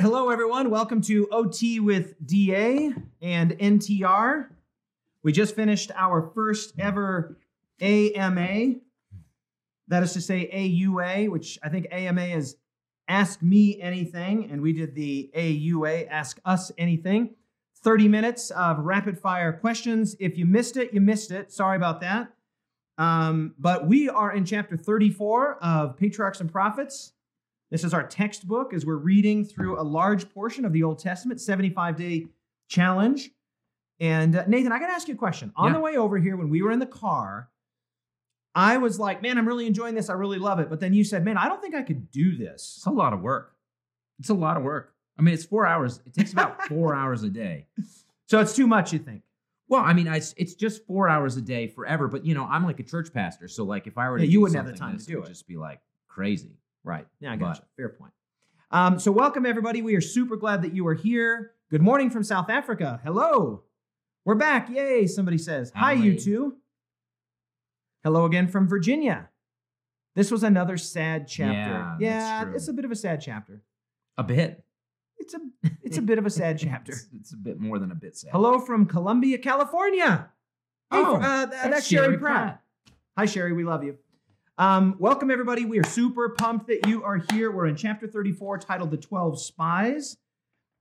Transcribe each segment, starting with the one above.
Hello, everyone. Welcome to OT with DA and NTR. We just finished our first ever AMA. That is to say, AUA, which I think AMA is Ask Me Anything, and we did the AUA, Ask Us Anything. 30 minutes of rapid fire questions. If you missed it, you missed it. Sorry about that. Um, but we are in chapter 34 of Patriarchs and Prophets. This is our textbook as we're reading through a large portion of the Old Testament, 75 day challenge. And uh, Nathan, I got to ask you a question. On Yeah. the way over here, when we were in the car, I was like, man, I'm really enjoying this. I really love it. But then you said, man, I don't think I could do this. It's a lot of work. It's a lot of work. I mean, it's four hours. It takes about four hours a day. So it's too much, you think? Well, I mean, I, it's just four hours a day forever. But you know, I'm like a church pastor, so like if I were to, Yeah, you wouldn't have the time to do would it. Just be like crazy. Right. Yeah, I But- gotcha. Fair point. Um, so welcome everybody. We are super glad that you are here. Good morning from South Africa. Hello. We're back. Yay. Somebody says. Hi, you Howdy. two. Hello again from Virginia. This was another sad chapter. Yeah, that's yeah it's a bit of a sad chapter. A bit. It's a it's a bit of a sad chapter. It's, it's a bit more than a bit sad. Hello from Columbia, California. Hey, Oh, uh, th- that's, Sherry, Pratt. Hi, Sherry. We love you. Um, welcome, everybody. We are super pumped that you are here. We're in chapter 34 titled The 12 Spies.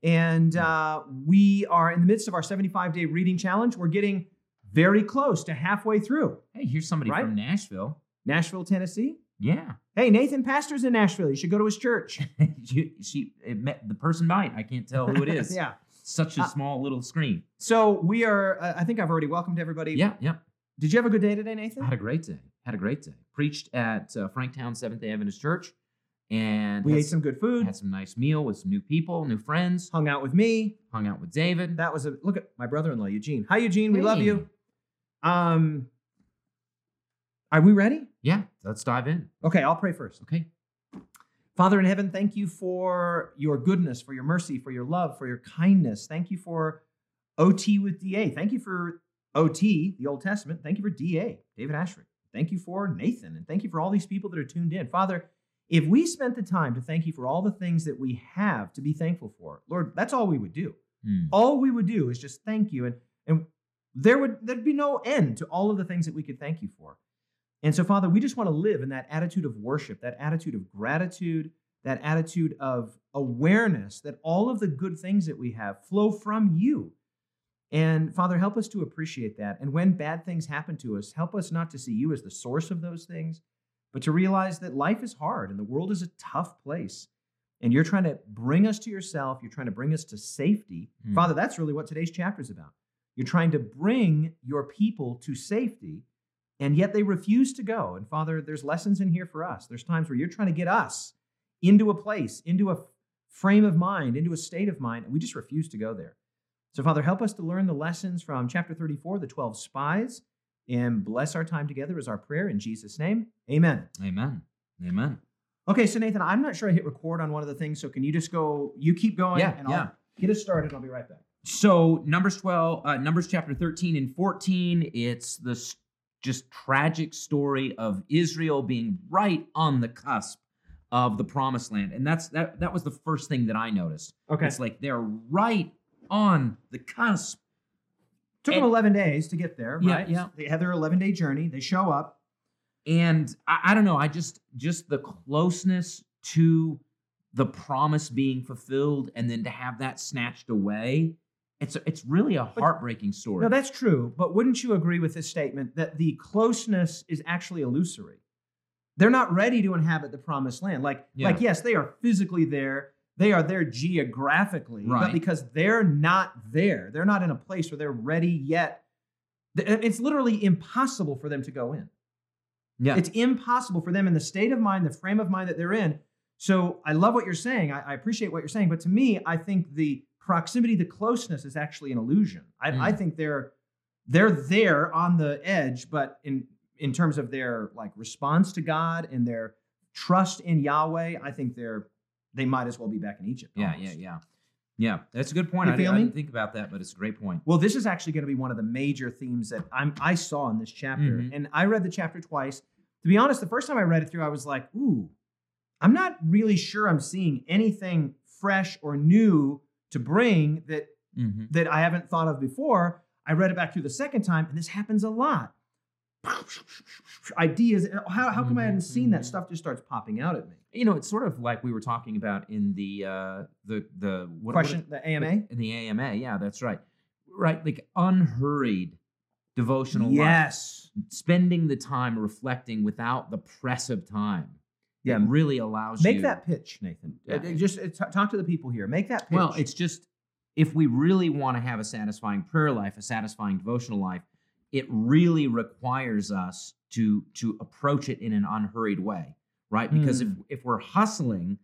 And uh, we are in the midst of our 75 day reading challenge. We're getting very close to halfway through Hey, here's somebody Right? from Nashville. Nashville, Tennessee. Yeah. Hey, Nathan Pastor's in Nashville. You should go to his church. she, she met the person might. I can't tell who it is. yeah. Such a Uh, small little screen. So we are, uh, I think I've already welcomed everybody. Yeah, yeah. Did you have a good day today, Nathan? Had a great day. Had a great day. Preached at uh, Franktown Seventh Day Adventist Church, and we ate some good food, had some nice meal with some new people, new friends. hung out with me. Hung out with David. That was a look at my brother-in-law Eugene. Hi Eugene, we love you. Um Are we ready? yeah, let's dive in. Okay, I'll pray first. Okay. Father in heaven, thank you for your goodness, for your mercy, for your love, for your kindness. Thank you for OT with DA. Thank you for OT, the Old Testament. Thank you for DA, David Asscherick. Thank you for Nathan. And thank you for all these people that are tuned in. Father, if we spent the time to thank you for all the things that we have to be thankful for, Lord, that's all we would do. Hmm. all we would do is just thank you and and there would there'd be no end to all of the things that we could thank you for and so father we just want to live in that attitude of worship that attitude of gratitude that attitude of awareness that all of the good things that we have flow from you and father help us to appreciate that. And when bad things happen to us help us not to see you as the source of those things but to realize that life is hard and the world is a tough place. And you're trying to bring us to yourself. You're trying to bring us to safety. Hmm. father that's really what today's chapter is about. You're trying to bring your people to safety and yet they refuse to go. And father there's lessons in here for us. There's times where you're trying to get us into a place into a frame of mind into a state of mind and we just refuse to go there so father help us to learn the lessons from chapter 34 the 12 spies and bless our time together is our prayer in jesus name amen Amen. Amen. Okay, so Nathan, I'm not sure I hit record on one of the things, so can you just go? You keep going, Yeah, and I'll yeah. get us started. I'll be right back. So Numbers twelve, uh, Numbers chapter thirteen and fourteen. It's the s- just tragic story of Israel being right on the cusp of the promised land, and that's that. That was the first thing that I noticed. Okay, It's like they're right on the cusp. took them 11 days to get there. Yeah, Right? yeah. They had their 11 day journey. They show up. and I, I don't know i just just the closeness to the promise being fulfilled and then to have that snatched away it's it's really a heartbreaking story No, that's true. But wouldn't you agree with this statement that the closeness is actually illusory? They're not ready to inhabit the promised land. Like, Yeah. like yes, they are physically there. They are there geographically, but because they're not there, they're not in a place where they're ready yet. It's literally impossible for them to go in. yeah It's impossible for them in the state of mind, the frame of mind that they're in. So I love what you're saying. I, I appreciate what you're saying. But to me, I think the proximity, the closeness is actually an illusion. I, Mm. I think they're they're there on the edge, but in in terms of their like response to God and their trust in Yahweh, I think they're they might as well be back in Egypt. yeah almost. yeah yeah yeah that's a good point I, I didn't think about that but it's a great point Well, this is actually going to be one of the major themes that I'm, I saw in this chapter. Mhm. And I read the chapter twice. To be honest, the first time I read it through, I was like, ooh, I'm not really sure I'm seeing anything fresh or new to bring that Mm-hmm. that I haven't thought of before. I read it back through the second time, and this happens a lot. Ideas. How, how come I hadn't seen that Mhm. stuff? Just starts popping out at me. You know, it's sort of like we were talking about in the uh, the the what, what- Question. The AMA. in the AMA. Yeah, that's right. Right, like unhurried devotional life. Yes. spending the time reflecting without the press of time. Yeah. really allows you. Make you. that pitch, Nathan. Yeah. Uh, Just uh, talk to the people here. Make that pitch. Well, it's just if we really want to have a satisfying prayer life, a satisfying devotional life, it really requires us to to approach it in an unhurried way, right? Because if hmm. if we're hustling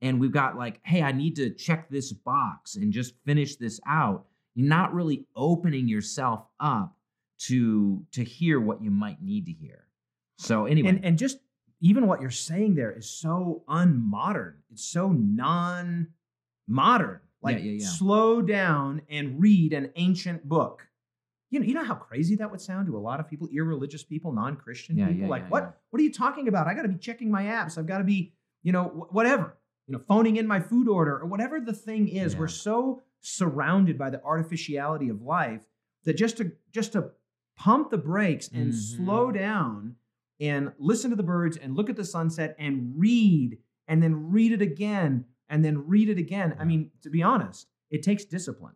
and we've got like, hey, I need to check this box and just finish this out, you're not really opening yourself up to to hear what you might need to hear. So anyway, and and just even what you're saying there is so unmodern. It's so non-modern. Like yeah, yeah. slow down and read an ancient book. You know, you know how crazy that would sound to a lot of people, irreligious people, non-Christian Yeah, people. yeah, like, yeah, what? What are you talking about? I got to be checking my apps. I've got to be, you know, wh- whatever. You know, phoning in my food order or whatever the thing is. We're so surrounded by the artificiality of life that just to just to pump the brakes and Mhm. slow down and listen to the birds and look at the sunset and read and then read it again and then read it again. I mean, to be honest, it takes discipline.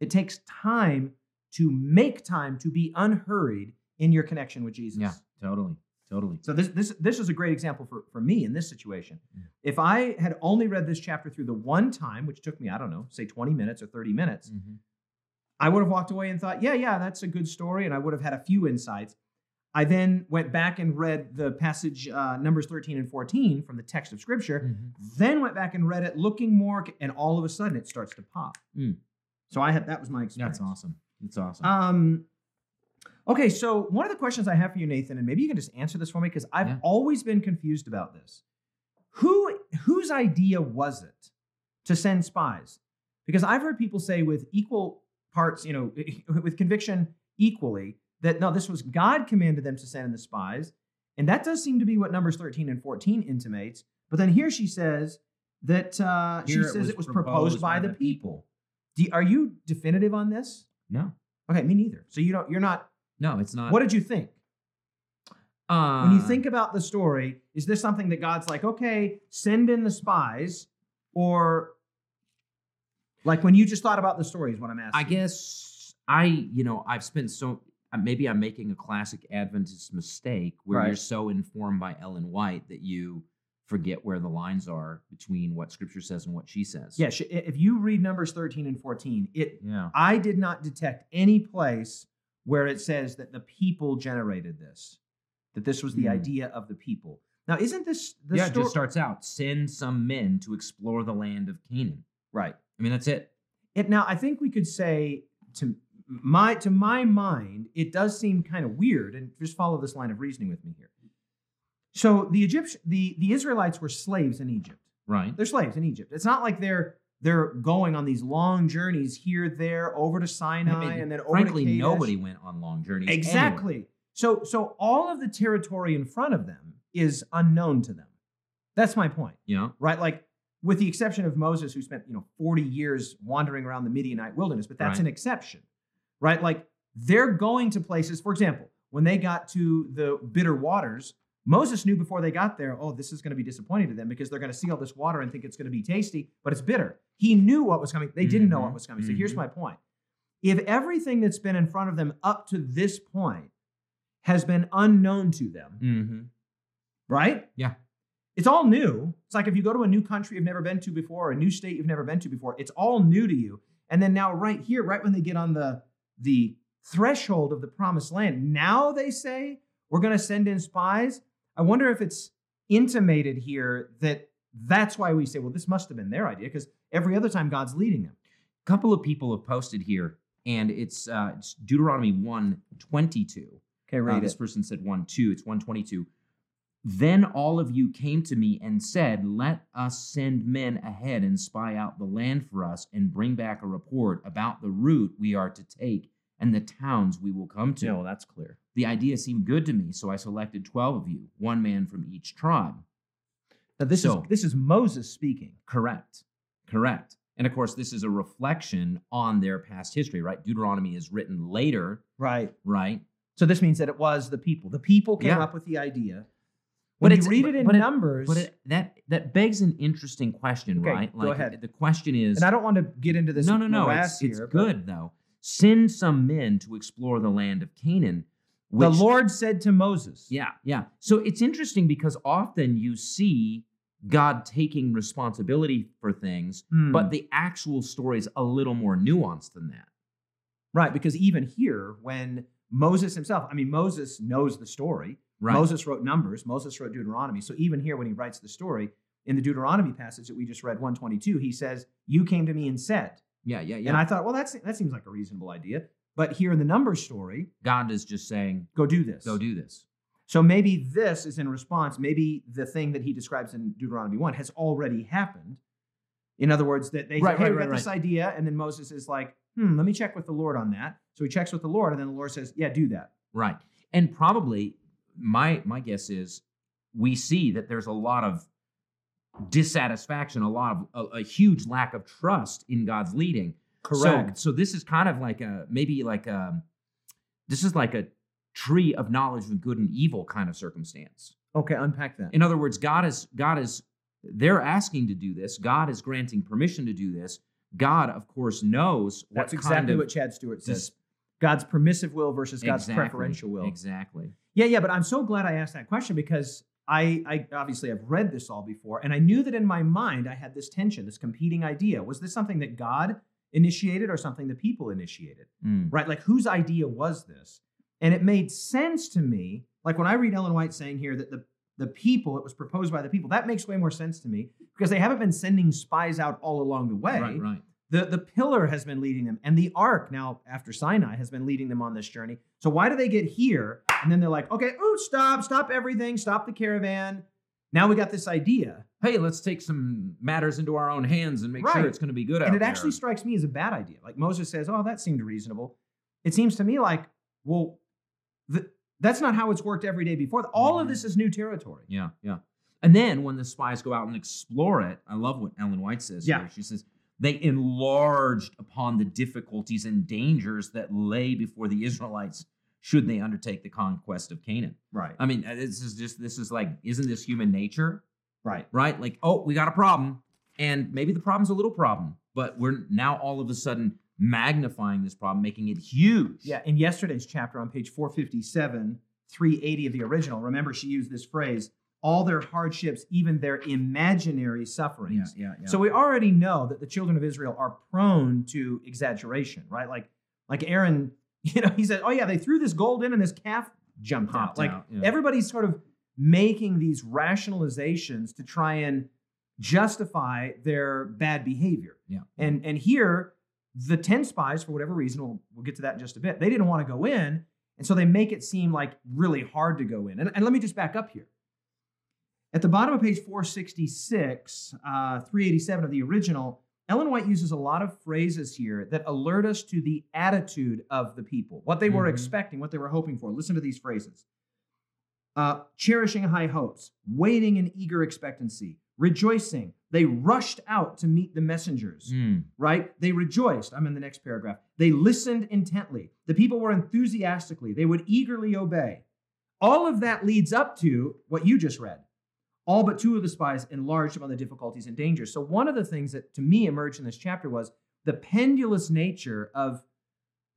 It takes time to make time to be unhurried in your connection with Jesus. yeah, totally, totally. So this this this is a great example for, for me in this situation. Yeah. If I had only read this chapter through the one time, which took me, I don't know, say 20 minutes or 30 minutes, Mhm. I would have walked away and thought, yeah, yeah, that's a good story. And I would have had a few insights. I then went back and read the passage, uh, Numbers 13 and 14 from the text of Scripture, Mhm. then went back and read it looking more, and all of a sudden it starts to pop. Mm. So I had that was my experience. That's awesome. That's awesome. Um, okay, so one of the questions I have for you, Nathan, and maybe you can just answer this for me because I've Yeah. always been confused about this. Who whose idea was it to send spies? Because I've heard people say with equal parts, you know, with conviction equally, that no, this was God commanded them to send in the spies, and that does seem to be what Numbers thirteen and fourteen intimates. But then here she says that uh, she says it was, proposed, by, the people. Do, are you definitive on this? No, Okay, me neither. So you don't. You're not. no, it's not. What did you think uh, when you think about the story? Is this something that God's like, okay, send in the spies, or like when you just thought about the story? Is what I'm asking. I guess I, you know, I've spent so uh, maybe I'm making a classic Adventist mistake where you're so informed by Ellen White that you forget where the lines are between what Scripture says and what she says. Yeah, if you read Numbers 13 and 14, it yeah. I did not detect any place where it says that the people generated this, that this was the Hmm. idea of the people. Now, isn't this the yeah, it just starts out send some men to explore the land of Canaan. right. I mean, that's it. It now I think we could say to my to my mind, it does seem kind of weird, and just follow this line of reasoning with me here. So the Egyptian the, the Israelites were slaves in Egypt. Right. They're slaves in Egypt. It's not like they're they're going on these long journeys here, there, over to Sinai, I mean, and then over frankly, to Kadesh. nobody went on long journeys. Exactly. So so all of the territory in front of them is unknown to them. That's my point know? right? Like with the exception of Moses, who spent you know 40 years wandering around the Midianite wilderness, but that's Right. an exception, right? Like they're going to places. For example, when they got to the bitter waters, Moses knew before they got there, oh, this is going to be disappointing to them because they're going to see all this water and think it's going to be tasty, but it's bitter. He knew what was coming. They didn't know what Mhm, was coming. So here's mhm. my point. If everything that's been in front of them up to this point has been unknown to them, Mm-hmm. right? Yeah. It's all new. It's like if you go to a new country you've never been to before, or a new state you've never been to before, it's all new to you. And then now, right here, right when they get on the the threshold of the promised land, now they say we're going to send in spies. I wonder if it's intimated here that that's why we say, well, this must have been their idea, because every other time God's leading them. A couple of people have posted here, and it's, uh, it's Deuteronomy 122. Okay, Uh, this person said 1 2. It's 122. Then all of you came to me and said, Let us send men ahead and spy out the land for us and bring back a report about the route we are to take and the towns we will come to. No, that's clear. The idea seemed good to me, so I selected 12 of you, one man from each tribe. Now, this So- is this is Moses speaking. Correct. Correct. And of course, this is a reflection on their past history, right? Deuteronomy is written later, Right. right? So this means that it was the people. The people came Yeah. up with the idea. But When you read it in but it- Numbers, But it, that that begs an interesting question, Okay, right? go ahead. The question is and I don't want to get into this no, no, no. It's, it's here, but good though. Send some men to explore the land of Canaan. The Lord said to Moses, Yeah, yeah. So it's interesting because often you see God taking responsibility for things, Hmm. but the actual story is a little more nuanced than that. Right, because even here, when Moses himself, I mean, Moses knows the story. Right. Moses wrote Numbers, Moses wrote Deuteronomy. So even here, when he writes the story, in the Deuteronomy passage that we just read, 122, he says, You came to me and said. yeah, yeah, yeah. And I thought, well, that's that seems like a reasonable idea. But here in the Numbers story, God is just saying, go do this. go do this. So maybe this is in response, maybe the thing that he describes in Deuteronomy 1 has already happened. In other words, that they Right, say, hey, right, we got right, this idea, and then Moses is like, hmm, let me check with the Lord on that. So he checks with the Lord, and then the Lord says, yeah, do that. Right. And probably my my guess is we see that there's a lot of dissatisfaction, a lot of a, a huge lack of trust in God's leading. So, so this is kind of like a maybe like a this is like a tree of knowledge of good and evil kind of circumstance. okay, unpack that. In other words, God is God is they're asking to do this. God is granting permission to do this. God, of course, knows That's exactly of what Chad Stewart says. God's permissive will versus God's Exactly, preferential will. Exactly. Yeah, yeah, but I'm so glad I asked that question because I, I obviously have read this all before, and I knew that in my mind I had this tension, this competing idea. Was this something that God initiated or something the people initiated? Mm. Right? Like whose idea was this? And it made sense to me. Like when I read Ellen White saying here that the the people, it was proposed by the people, that makes way more sense to me because they haven't been sending spies out all along the way. Right, right. The, the pillar has been leading them, and the ark now after Sinai has been leading them on this journey. So why do they get here? And then they're like, okay, ooh, stop, stop everything, stop the caravan. Now we got this idea. Hey, let's take some matters into our own hands and make Right. sure it's going to be good out And it there. actually strikes me as a bad idea. Like Moses says, oh, that seemed reasonable. It seems to me like, well, the, that's not how it's worked every day before. All of this is new territory. Yeah, yeah. And then when the spies go out and explore it, I love what Ellen White says. Yeah. Here. She says they enlarged upon the difficulties and dangers that lay before the Israelites should they undertake the conquest of Canaan. Right. I mean, uh, this is just this is like, isn't this human nature? Right. Right? Like, oh, we got a problem, and maybe the problem's a little problem, but we're now all of a sudden magnifying this problem, making it huge. Yeah. In yesterday's chapter on page 457, 380 of the original, remember she used this phrase all their hardships, even their imaginary yeah, sufferings. yeah. yeah. So we already know that the children of Israel are prone to exaggeration, right? Like, like Aaron, you know, he said, "Oh yeah, they threw this gold in and this calf jumped out." Like out, yeah. everybody's sort of making these rationalizations to try and justify their bad behavior. Yeah. And and here, the ten spies, for whatever reason, we'll, we'll get to that in just a bit. They didn't want to go in, and so they make it seem like really hard to go in. And, and let me just back up here. At the bottom of page 466, uh, 387 of the original, Ellen White uses a lot of phrases here that alert us to the attitude of the people, what they were Mhm. expecting, what they were hoping for. Listen to these phrases uh, cherishing high hopes, waiting in eager expectancy, rejoicing. They rushed out to meet the messengers Mm. right? They rejoiced. I'm in the next paragraph. They listened intently. The people were enthusiastically. They would eagerly obey. All of that leads up to what you just read. All but two of the spies enlarged upon the difficulties and dangers. So, one of the things that to me emerged in this chapter was the pendulous nature of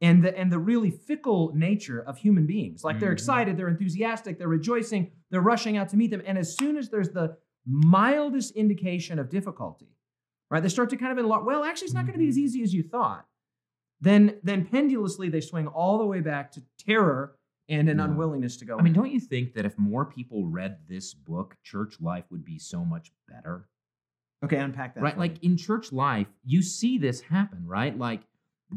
and the and the really fickle nature of human beings. Like they're Mhm. excited, they're enthusiastic, they're rejoicing, they're rushing out to meet them. And as soon as there's the mildest indication of difficulty, right? They start to kind of enlarge. Well, actually, it's not going to be as easy as you thought. Then, then pendulously, they swing all the way back to terror and an Yeah. unwillingness to go. I mean, don't you think that if more people read this book, church life would be so much better? okay, unpack that. right? Like me. in church life, you see this happen, right? Like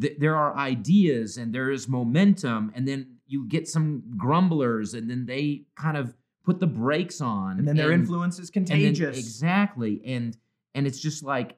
th- there are ideas and there is momentum, and then you get some grumblers, and then they kind of put the brakes on, and then their influence is contagious. exactly, and and it's just like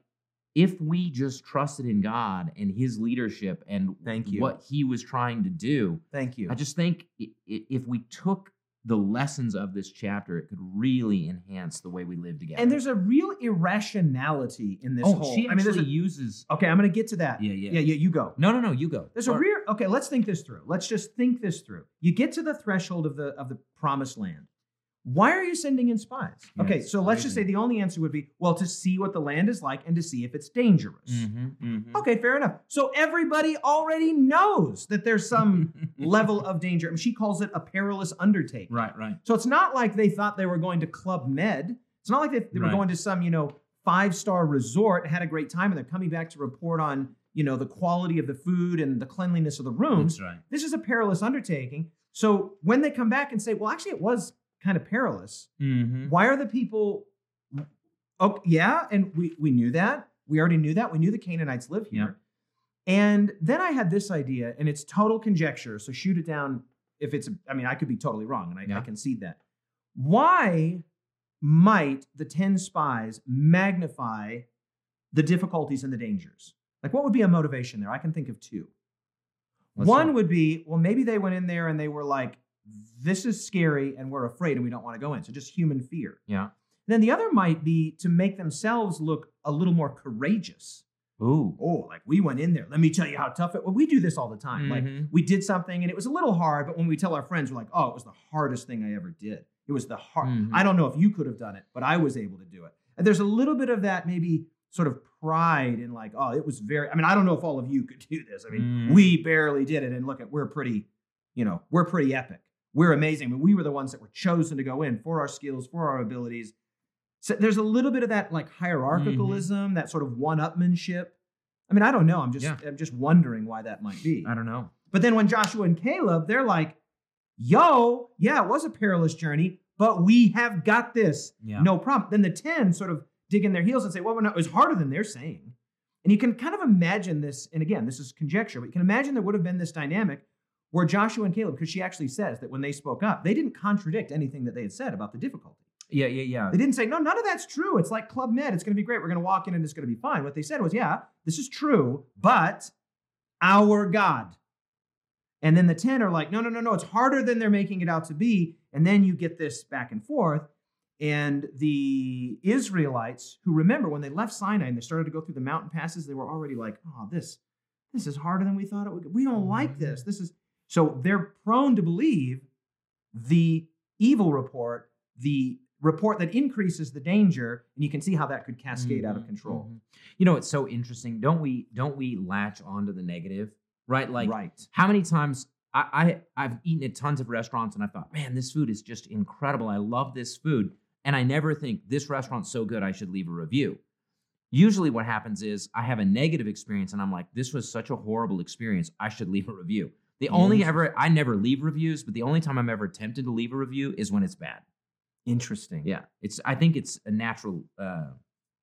if we just trusted in God and His leadership and Thank you. what He was trying to do, Thank you. I just think if we took the lessons of this chapter, it could really enhance the way we live together. And there's a real irrationality in this oh, whole. she I mean, there's a, uses. okay, I'm going to get to that. Yeah, yeah. yeah, yeah. You go. No, no, no. You go. There's a Or- real. Okay, let's think this through. Let's just think this through. You get to the threshold of the of the promised land. Why are you sending in spies? Yeah, okay, so let's just say the only answer would be well to see what the land is like and to see if it's dangerous. Mhm, mhm. Okay, fair enough. So everybody already knows that there's some level of danger. I mean, she calls it a perilous undertaking. Right, right. So it's not like they thought they were going to Club Med. It's not like they, they were Right. going to some, you know, five star resort and had a great time and they're coming back to report on, you know, the quality of the food and the cleanliness of the rooms. That's right. This is a perilous undertaking. So when they come back and say, well, actually, it was kind of perilous, Mm-hmm. why are the people? Oh, yeah. And we, we knew that. We already knew that. We knew the Canaanites live here. And then I had this idea, and it's total conjecture. So shoot it down if it's, I mean, I could be totally wrong, and I, I concede that. Why might the 10 spies magnify the difficulties and the dangers? Like, what would be a motivation there? I can think of two. Let's One would be, well, maybe they went in there and they were like, this is scary and we're afraid and we don't want to go in. So just human fear. Yeah. Then the other might be to make themselves look a little more courageous. Ooh. Oh, like we went in there. Let me tell you how tough it. Well, we do this all the time. Like Mhm. we did something and it was a little hard, but when we tell our friends, we're like, "Oh, it was the hardest thing I ever did. It was the hard. Mhm. I don't know if you could have done it, but I was able to do it." And there's a little bit of that maybe sort of pride in like, "Oh, it was very." I mean, I don't know if all of you could do this. I mean, Mhm. we barely did it, and look at we're pretty, you know, we're pretty epic. We're amazing. I mean, we were the ones that were chosen to go in for our skills, for our abilities. So there's a little bit of that like mm-hmm. hierarchicalism, that sort of one-upmanship. I mean, I don't know. I'm just Yeah. I'm just wondering why that might be. I don't know. But then when Joshua and Caleb, they're like, "Yo, yeah, it was a perilous journey, but we have got this, Yeah. no problem." Then the ten sort of dig in their heels and say, "Well, we're not, it was harder than they're saying." And you can kind of imagine this, and again, this is conjecture, but you can imagine there would have been this dynamic where Joshua and Caleb, because she actually says that when they spoke up, they didn't contradict anything that they had said about the difficulty. Yeah, yeah, yeah. They didn't say, no, none of that's true. It's like Club Med. It's going to be great. We're going to walk in and it's going to be fine. What they said was, yeah, this is true, but our God. And then the 10 are like, no, no, no, no. It's harder than they're making it out to be. And then you get this back and forth. And the Israelites, who remember when they left Sinai and they started to go through the mountain passes, they were already like, oh, this, this is harder than we thought it would. We don't like this. Mm-hmm. This is so they're prone to believe the evil report, the report that increases the danger, and you can see how that could cascade out of Mhm, control. mhm. You know, it's so interesting. Don't we? Don't we latch onto the negative? Right? Like, right. how many times I, I I've eaten at tons of restaurants and I thought, man, this food is just incredible. I love this food, and I never think this restaurant's so good I should leave a review. Usually, what happens is I have a negative experience and I'm like, this was such a horrible experience. I should leave a review. The only Yes. ever I never leave reviews, but the only time I'm ever tempted to leave a review is when it's bad. Interesting. Yeah, it's I think it's a natural uh,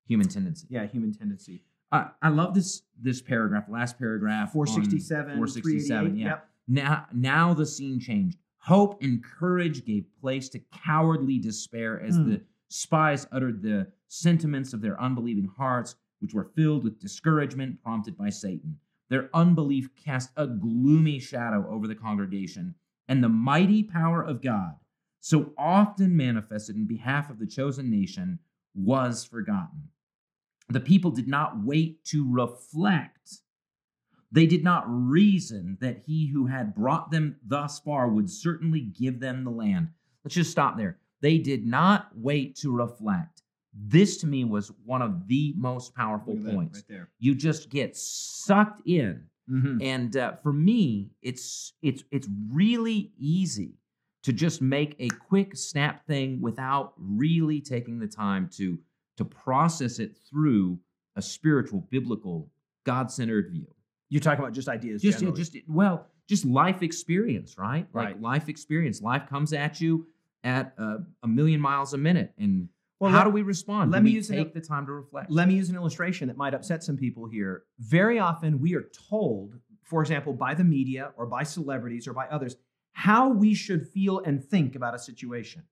human tendency. Yeah, human tendency. I I love this this paragraph, last paragraph, 467, 467. Yeah. yep. Now now the scene changed. Hope and courage gave place to cowardly despair as Hmm. the spies uttered the sentiments of their unbelieving hearts, which were filled with discouragement prompted by Satan. Their unbelief cast a gloomy shadow over the congregation, and the mighty power of God, so often manifested in behalf of the chosen nation, was forgotten. The people did not wait to reflect. They did not reason that he who had brought them thus far would certainly give them the land. Let's just stop there. They did not wait to reflect. This to me was one of the most powerful that points. right there. You just get sucked in Mhm. and uh, for me it's it's it's really easy to just make a quick snap thing without really taking the time to to process it through a spiritual biblical god-centered view You're talking about just ideas. just generally. just well just life experience right like Right. life experience life comes at you at uh, a million miles a minute and Well, how let- do we respond let do me use an- take the time to reflect Let me use an illustration that might upset some people here. Very often, we are told, for example, by the media or by celebrities or by others, how we should feel and think about a situation.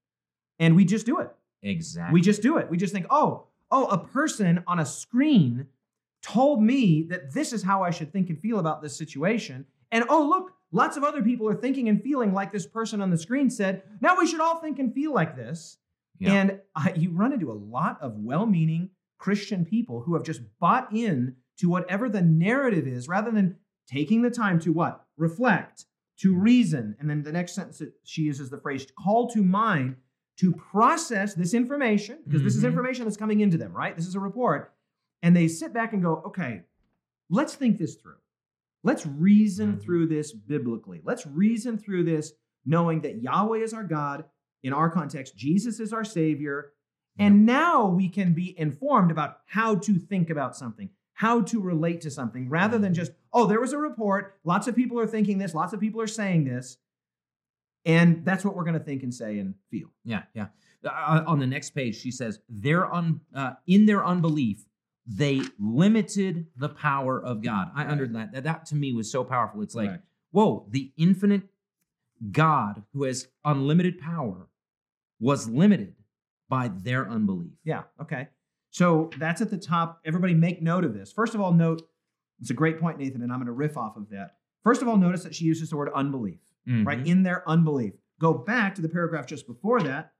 And we just do it. exactly We just do it. We just think, oh, oh, a person on a screen told me that this is how I should think and feel about this situation. And oh, look, lots of other people are thinking and feeling like this person on the screen said. Now we should all think and feel like this. Yeah. And you run into a lot of well meaning Christian people who have just bought in to whatever the narrative is rather than taking the time to what? Reflect, to reason. And then the next sentence that she uses the phrase call to mind to process this information, because this is Mhm. information that's coming into them, right? This is a report. And they sit back and go, okay, let's think this through. Let's reason Mhm. through this biblically. Let's reason through this knowing that Yahweh is our God. In our context, Jesus is our Savior. And now we can be informed about how to think about something, how to relate to something, rather than just, oh, there was a report. Lots of people are thinking this, lots of people are saying this. And that's what we're going to think and say and feel. Yeah, yeah. Uh, on the next page, she says, "Their un, uh, in their unbelief, they limited the power of God." I Right. underlined that. That to me was so powerful. It's like, Right. whoa, the infinite God who has unlimited power was limited by their unbelief. Yeah. Okay. So that's at the top. Everybody make note of this. First of all, note it's a great point, Nathan, and I'm going to riff off of that. First of all, notice that she uses the word unbelief, right? Mhm. In their unbelief. Go back to the paragraph just before that.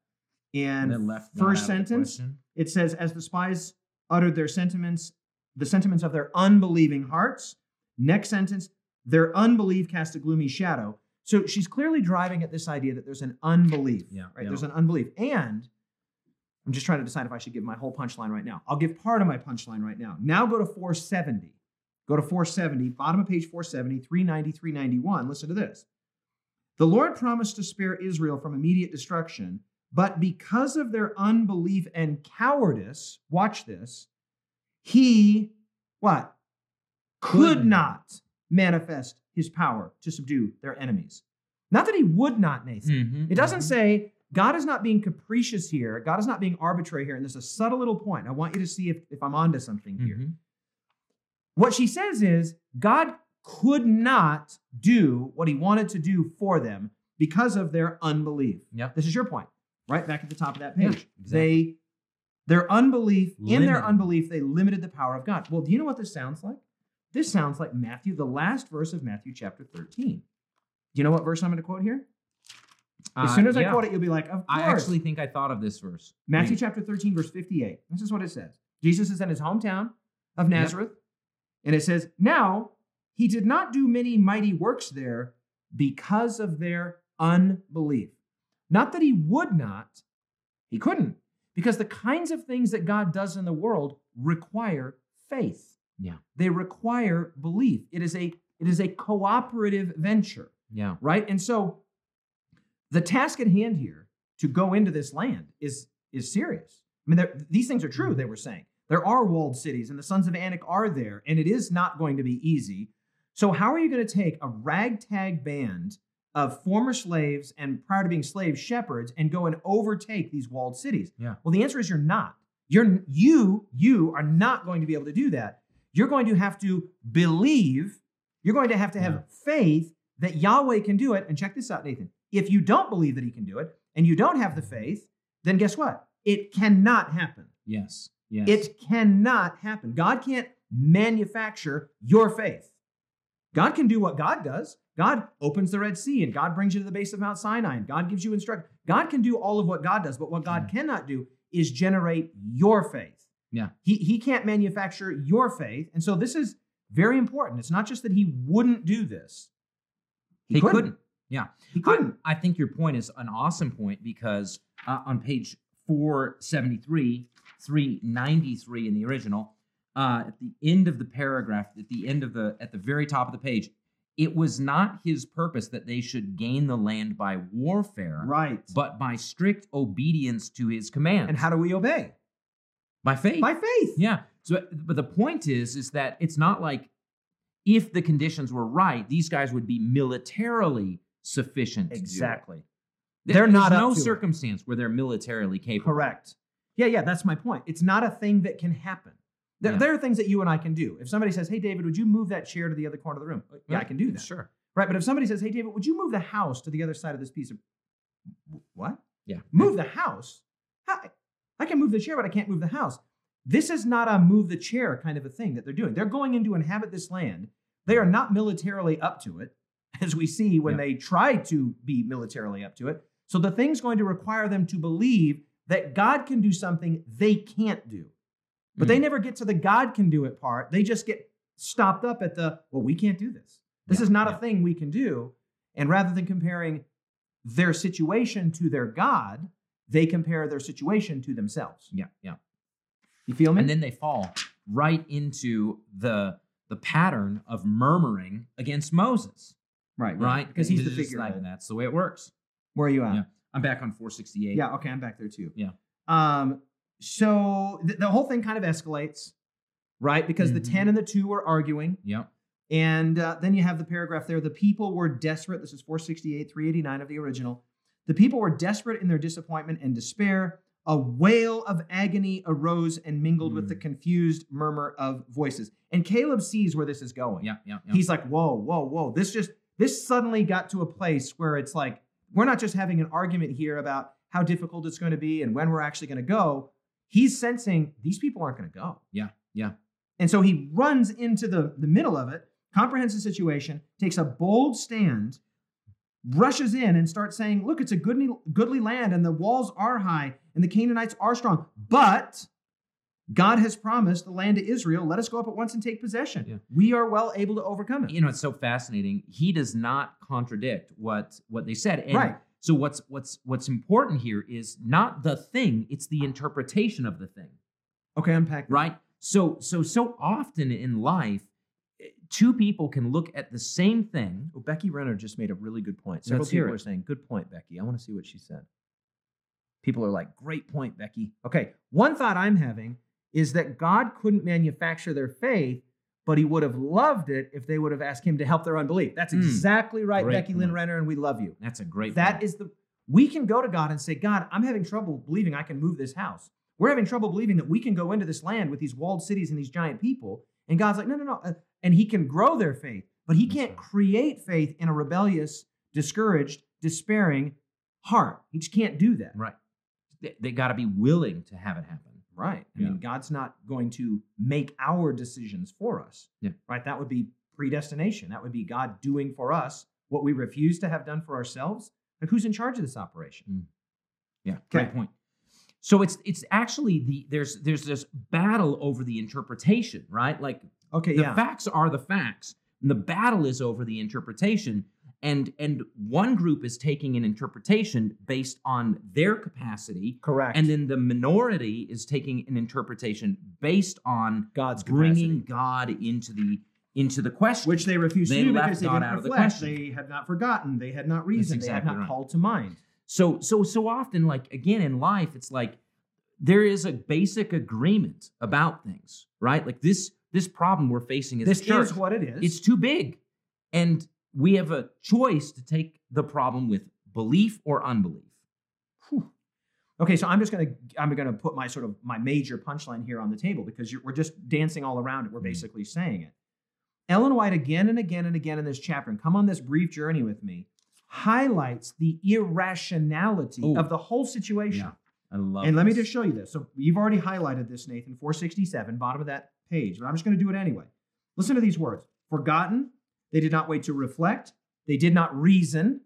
And And left first out of the sentence, it says, as the spies uttered their sentiments, the sentiments of their unbelieving hearts. Next sentence, their unbelief cast a gloomy shadow. So she's clearly driving at this idea that there's an unbelief. Yeah, Right. yeah. There's an unbelief. And I'm just trying to decide if I should give my whole punchline right now. I'll give part of my punchline right now. Now go to 470. Go to 470, bottom of page 470, 390, 391. Listen to this. The Lord promised to spare Israel from immediate destruction, but because of their unbelief and cowardice, watch this, he what? Could Could not manifest his power to subdue their enemies. Not that he would not, Nathan. Mhm, It doesn't mhm. say God is not being capricious here. God is not being arbitrary here. And there's a subtle little point. I want you to see if, if I'm onto something here. Mhm. What she says is God could not do what he wanted to do for them because of their unbelief. Yep. This is your point, right back at the top of that Yeah, page. exactly. They their unbelief, in their unbelief, they limited the power of God. Well, do you know what this sounds like? This sounds like Matthew, the last verse of Matthew chapter 13. Do you know what verse I'm going to quote here? As Uh, soon as I yeah. quote it, you'll be like, of course. I actually think I thought of this verse. Matthew Wait. chapter 13, verse 58. This is what it says. Jesus is in his hometown of Nazareth. And it says, Now he did not do many mighty works there because of their unbelief. Not that he would not, he couldn't, because the kinds of things that God does in the world require faith. Yeah. They require belief. It is a it is a cooperative venture Yeah. right? And so the task at hand here to go into this land is is serious. I mean, these things are true. Mm-hmm. They were saying there are walled cities, and the sons of Anak are there, and it is not going to be easy. So, how are you going to take a ragtag band of former slaves and prior to being slaves, shepherds, and go and overtake these walled cities? Yeah. Well, the answer is you're not. You're you you are not going to be able to do that. You're going to have to believe. You're going to have to have Yeah. faith that Yahweh can do it. And check this out, Nathan. If you don't believe that He can do it, and you don't have the faith, then guess what? It cannot happen. Yes. Yes. It cannot happen. God can't manufacture your faith. God can do what God does. God opens the Red Sea and God brings you to the base of Mount Sinai and God gives you instruction. God can do all of what God does, but what God cannot do is generate your faith. Yeah. He, he can't manufacture your faith. And so this is very important. It's not just that he wouldn't do this. He couldn't. Yeah. He couldn't. I, I think your point is an awesome point because uh, on page 473, 393 in the original, uh, at the end of the paragraph, at the end of the, at the very top of the page, it was not his purpose that they should gain the land by warfare, right. but by strict obedience to his commands. And how do we obey? By faith. By faith. Yeah. So, but the point is, is that it's not like if the conditions were right, these guys would be militarily sufficient. to do it. Exactly. They're There's not no to it. circumstance where they're militarily capable. Correct. Yeah, yeah, that's my point. It's not a thing that can happen. There, Yeah. there are things that you and I can do. If somebody says, "Hey, David, would you move that chair to the other corner of the room?" Uh, yeah, I can do that. Sure. Right. But if somebody says, "Hey, David, would you move the house to the other side of this piece of what? Yeah. Move the house? How? I can move the chair, but I can't move the house. This is not a move the chair kind of a thing that they're doing. They're going in to inhabit this land. They are not militarily up to it. as we see when Yeah. they try to be militarily up to it. So the thing's going to require them to believe that God can do something they can't do. But they Mm. never get to the God can do it part. They just get stopped up at the, well, we can't do this. This Yeah, is not yeah. a thing we can do. And rather than comparing their situation to their God, they compare their situation to themselves. Yeah, yeah. You feel me? And then they fall right into the the pattern of murmuring against Moses, right, right? Because he's the figure. like, that's the way it works. Where are you at? Yeah. I'm back on 468. Yeah, okay, I'm back there too. Yeah. Um, so th- the whole thing kind of escalates, right? Because the Mhm. 10 and the 2 are arguing. Yep. And uh, then you have the paragraph there. The people were desperate. This is 468, 389 of the original. The people were desperate in their disappointment and despair. A wail of agony arose and mingled with the Mm. confused murmur of voices. And Caleb sees where this is going. Yeah, yeah, yeah. He's like, whoa, whoa, whoa. This just, this suddenly got to a place where it's like, we're not just having an argument here about how difficult it's going to be and when we're actually going to go. He's sensing these people aren't going to go. Yeah, yeah. And so he runs into the, the middle of it, comprehends the situation, takes a bold stand, rushes in and starts saying, Look, it's a goodly, goodly land, and the walls are high, and the Canaanites are strong. But God has promised the land to Israel. Let us go up at once and take possession. Yeah. We are well able to overcome it. you know it's so fascinating he does not contradict what what they said and Right. so what's what's what's important here is not the thing it's the interpretation of the thing Okay, unpack that. right so so so often in life two people can look at the same thing Well, Becky Renner just made a really good point. Let's Several hear people are saying, Good point, Becky. I want to see what she said. People are like, Great point, Becky. Okay, one thought I'm having is that God couldn't manufacture their faith, but he would have loved it if they would have asked him to help their unbelief. That's Mm, exactly right, great Becky Lynn. Renner, and we love you. that's a great That point. is the we can go to God and say, God, I'm having trouble believing I can move this house. We're having trouble believing that we can go into this land with these walled cities and these giant people. And God's like, no, no, no. Uh, And He can grow their faith, but He can't create faith in a rebellious, discouraged, despairing heart. He just can't do that. right they, they got to be willing to have it happen Right. I Yeah. mean, God's not going to make our decisions for us. Yeah. Right. That would be predestination. That would be God doing for us what we refuse to have done for ourselves. Like, who's in charge of this operation? Yeah, great Okay. point. So it's it's actually the there's there's this battle over the interpretation, right? Like Okay. the yeah. facts are the facts. And the battle is over the interpretation. And and one group is taking an interpretation based on their capacity, Correct. and then the minority is taking an interpretation based on God's bringing capacity, God into the into the question. which they refused They to do left because they God didn't out of the question. They had not forgotten. They had not reasoned. they had not right. called to mind. So so so often, like again in life, it's like there is a basic agreement about things, right? Like this this problem we're facing as This is what it is. it's too big, and we have a choice to take the problem with belief or unbelief. Okay, so I'm just gonna I'm gonna put my sort of my major punchline here on the table because you're, we're just dancing all around it. We're Mm. basically saying it. Ellen White again and again and again in this chapter, and come on this brief journey with me, highlights the irrationality Ooh. of the whole situation. Yeah, I love. And let me just show you this. So you've already highlighted this, Nathan, 467, bottom of that page, but I'm just going to do it anyway. Listen to these words Forgotten, they did not wait to reflect, they did not reason.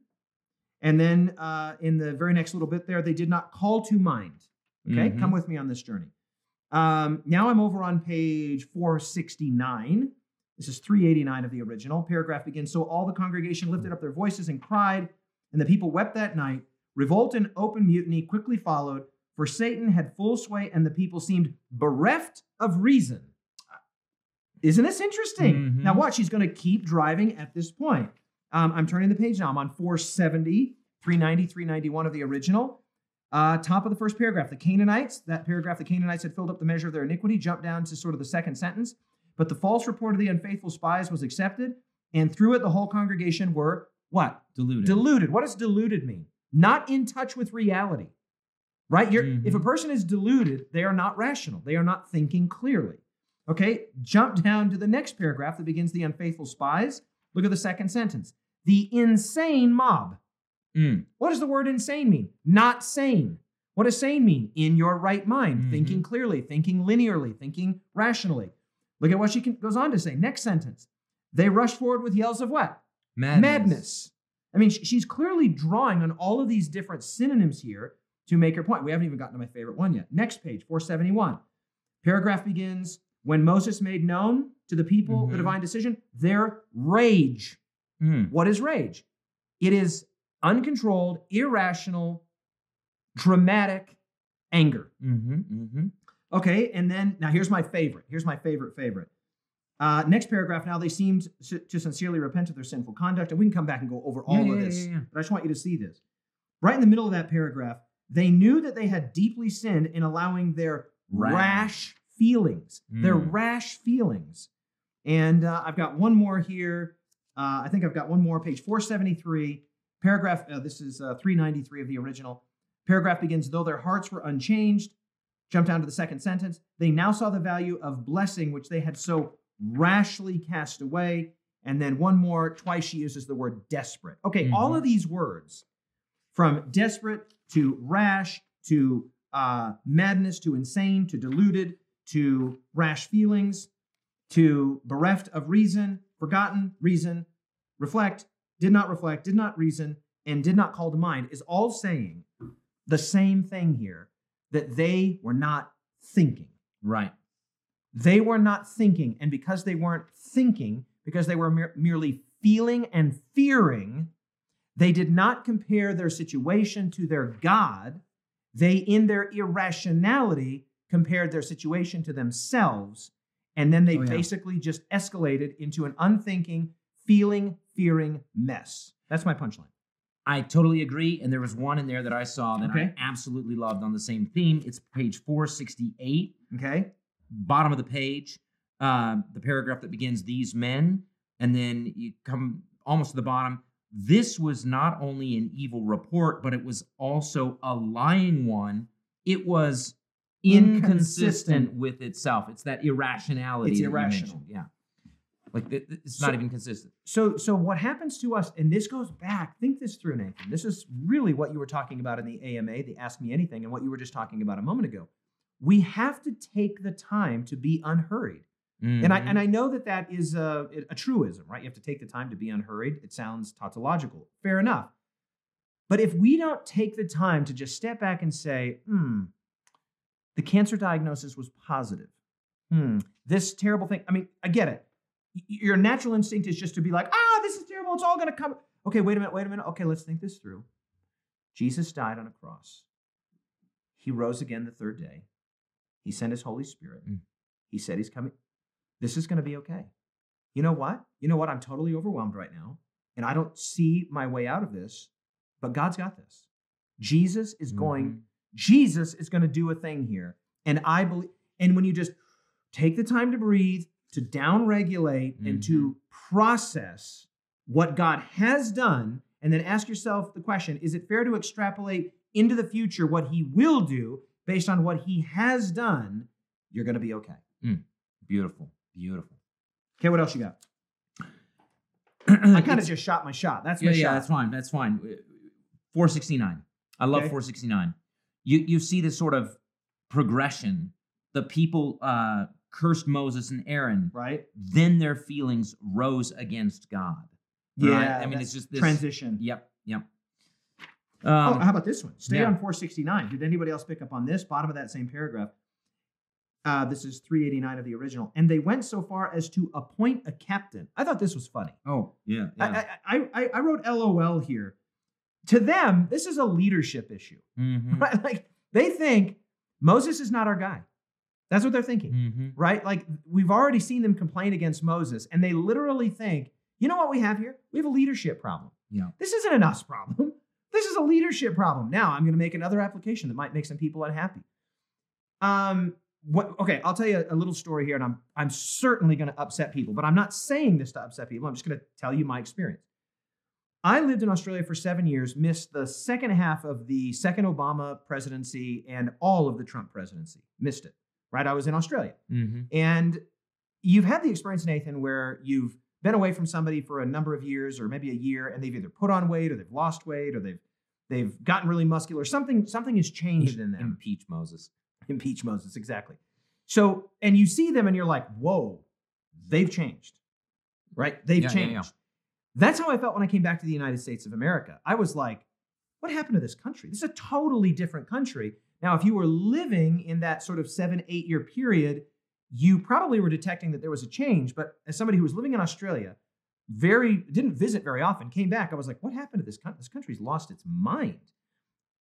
And then uh, in the very next little bit there, they did not call to mind. Okay, Mhm. come with me on this journey. Um, now I'm over on page 469. This is 389 of the original. Paragraph begins So all the congregation lifted up their voices and cried, and the people wept that night. Revolt and open mutiny quickly followed, for Satan had full sway, and the people seemed bereft of reason. Isn't this interesting? Mhm. Now, watch, he's going to keep driving at this point. Um, I'm turning the page now. I'm on 470, 390, 391 of the original. Uh, top of the first paragraph, the Canaanites, that paragraph, the Canaanites had filled up the measure of their iniquity, jumped down to sort of the second sentence. But the false report of the unfaithful spies was accepted, and through it, the whole congregation were what? deluded. Deluded. What does deluded mean? Not in touch with reality. Right? You're, If a Mhm. person is deluded, they are not rational. They are not thinking clearly. Okay, jump down to the next paragraph that begins the unfaithful spies. Look at the second sentence. The insane mob. Mm. What does the word insane mean? Not sane. What does sane mean? In your right mind, Mhm. thinking clearly, thinking linearly, thinking rationally. Look at what she can, goes on to say. Next sentence. They rushed forward with yells of what? Madness. madness. I mean, she's clearly drawing on all of these different synonyms here to make her point. We haven't even gotten to my favorite one yet. Next page, 471. Paragraph begins When Moses made known to the people the Mhm. divine decision, their rage. Mm. What is rage? It is uncontrolled, irrational, dramatic anger. Mm-hmm. Mm-hmm. Okay, and then now here's my favorite. Here's my favorite favorite. Uh, next paragraph. Now they seemed to sincerely repent of their sinful conduct, and we can come back and go over all Yeah, of yeah, this. yeah. But I just want you to see this. Right in the middle of that paragraph, they knew that they had deeply sinned in allowing their rash, Rash. feelings, their Mm. rash feelings. And uh, I've got one more here. Uh, I think I've got one more, page 473, paragraph. Uh, this is uh, 393 of the original. Paragraph begins, though their hearts were unchanged. Jump down to the second sentence. They now saw the value of blessing, which they had so rashly cast away. And then one more, twice she uses the word desperate. Okay, all Mhm. of these words, from desperate to rash to uh, madness to insane to deluded to rash feelings to bereft of reason, forgotten reason, reflect, did not reflect, did not reason, and did not call to mind, is all saying the same thing here that they were not thinking. Right. They were not thinking. And because they weren't thinking, because they were mer- merely feeling and fearing, they did not compare their situation to their God. They, in their irrationality, compared their situation to themselves. And then they Oh, yeah. basically just escalated into an unthinking, feeling, fearing mess. That's my punchline. I totally agree. And there was one in there that I saw that Okay. I absolutely loved on the same theme. It's page 468, Okay? bottom of the page, uh, the paragraph that begins, These men, and then you come almost to the bottom. This was not only an evil report, but it was also a lying one. It was inconsistent, Inconsistent. with itself. It's that irrationality. It's that irrational. Yeah. Like it's So- not even consistent. So, so what happens to us, and this goes back, think this through, Nathan. This is really what you were talking about in the AMA, the Ask Me Anything, and what you were just talking about a moment ago. We have to take the time to be unhurried. And I and I know that that is a, a truism, right? You have to take the time to be unhurried. It sounds tautological. Fair enough. But if we don't take the time to just step back and say, hmm, the cancer diagnosis was positive. Hmm, this terrible thing. I mean, I get it. Your natural instinct is just to be like, ah, this is terrible. It's all going to come. Okay, wait a minute, wait a minute. Okay, let's think this through. Jesus died on a cross. He rose again the third day. He sent his Holy Spirit. Mm. He said he's coming. This is going to be okay. You know what? You know what? I'm totally overwhelmed right now, and I don't see my way out of this, but God's got this. Jesus is going Mhm. Jesus is going to do a thing here. And I believe, and when you just take the time to breathe, to downregulate, and to mm-hmm. process what God has done, and then ask yourself the question is it fair to extrapolate into the future what he will do based on what he has done? You're going to be okay. Mm. Beautiful. Beautiful. Okay, what else you got? I kind of just shot my shot. That's my yeah, yeah, shot. that's fine. That's fine. Uh, 469. I love Okay. 469. You you see this sort of progression. The people uh, cursed Moses and Aaron. right? Then their feelings rose against God. Yeah. I mean, it's just this. transition. Yep. Yep. oh, Um, how about this one? Stay yeah. on 469. Did anybody else pick up on this? Bottom of that same paragraph. Uh, this is 389 of the original. And they went so far as to appoint a captain. I thought this was funny. oh, yeah. yeah. I, I, I, I wrote LOL here. To them, this is a leadership issue. Mhm. Right? Like they think Moses is not our guy. That's what they're thinking. Mhm. right? Like we've already seen them complain against Moses, and they literally think, you know what we have here? We have a leadership problem. Yeah. This isn't an us problem. This is a leadership problem. Now I'm going to make another application that might make some people unhappy. Um, what? Okay, I'll tell you a, a little story here, and I'm I'm certainly going to upset people, but I'm not saying this to upset people. I'm just going to tell you my experience. I lived in Australia for seven years, missed the second half of the second Obama presidency and all of the Trump presidency. Missed it. Right? I was in Australia. Mhm. And you've had the experience, Nathan, where you've been away from somebody for a number of years or maybe a year, and they've either put on weight or they've lost weight or they've they've gotten really muscular. Something something has changed in them. Impeach Moses. Impeach Moses, exactly. So, and you see them and you're like, whoa, they've changed. Right? They've Yeah, yeah, changed. yeah. That's how I felt when I came back to the United States of America. I was like, what happened to this country? This is a totally different country. Now, if you were living in that sort of seven, eight year period, you probably were detecting that there was a change. But as somebody who was living in Australia, very didn't visit very often, came back, I was like, what happened to this country? This country's lost its mind.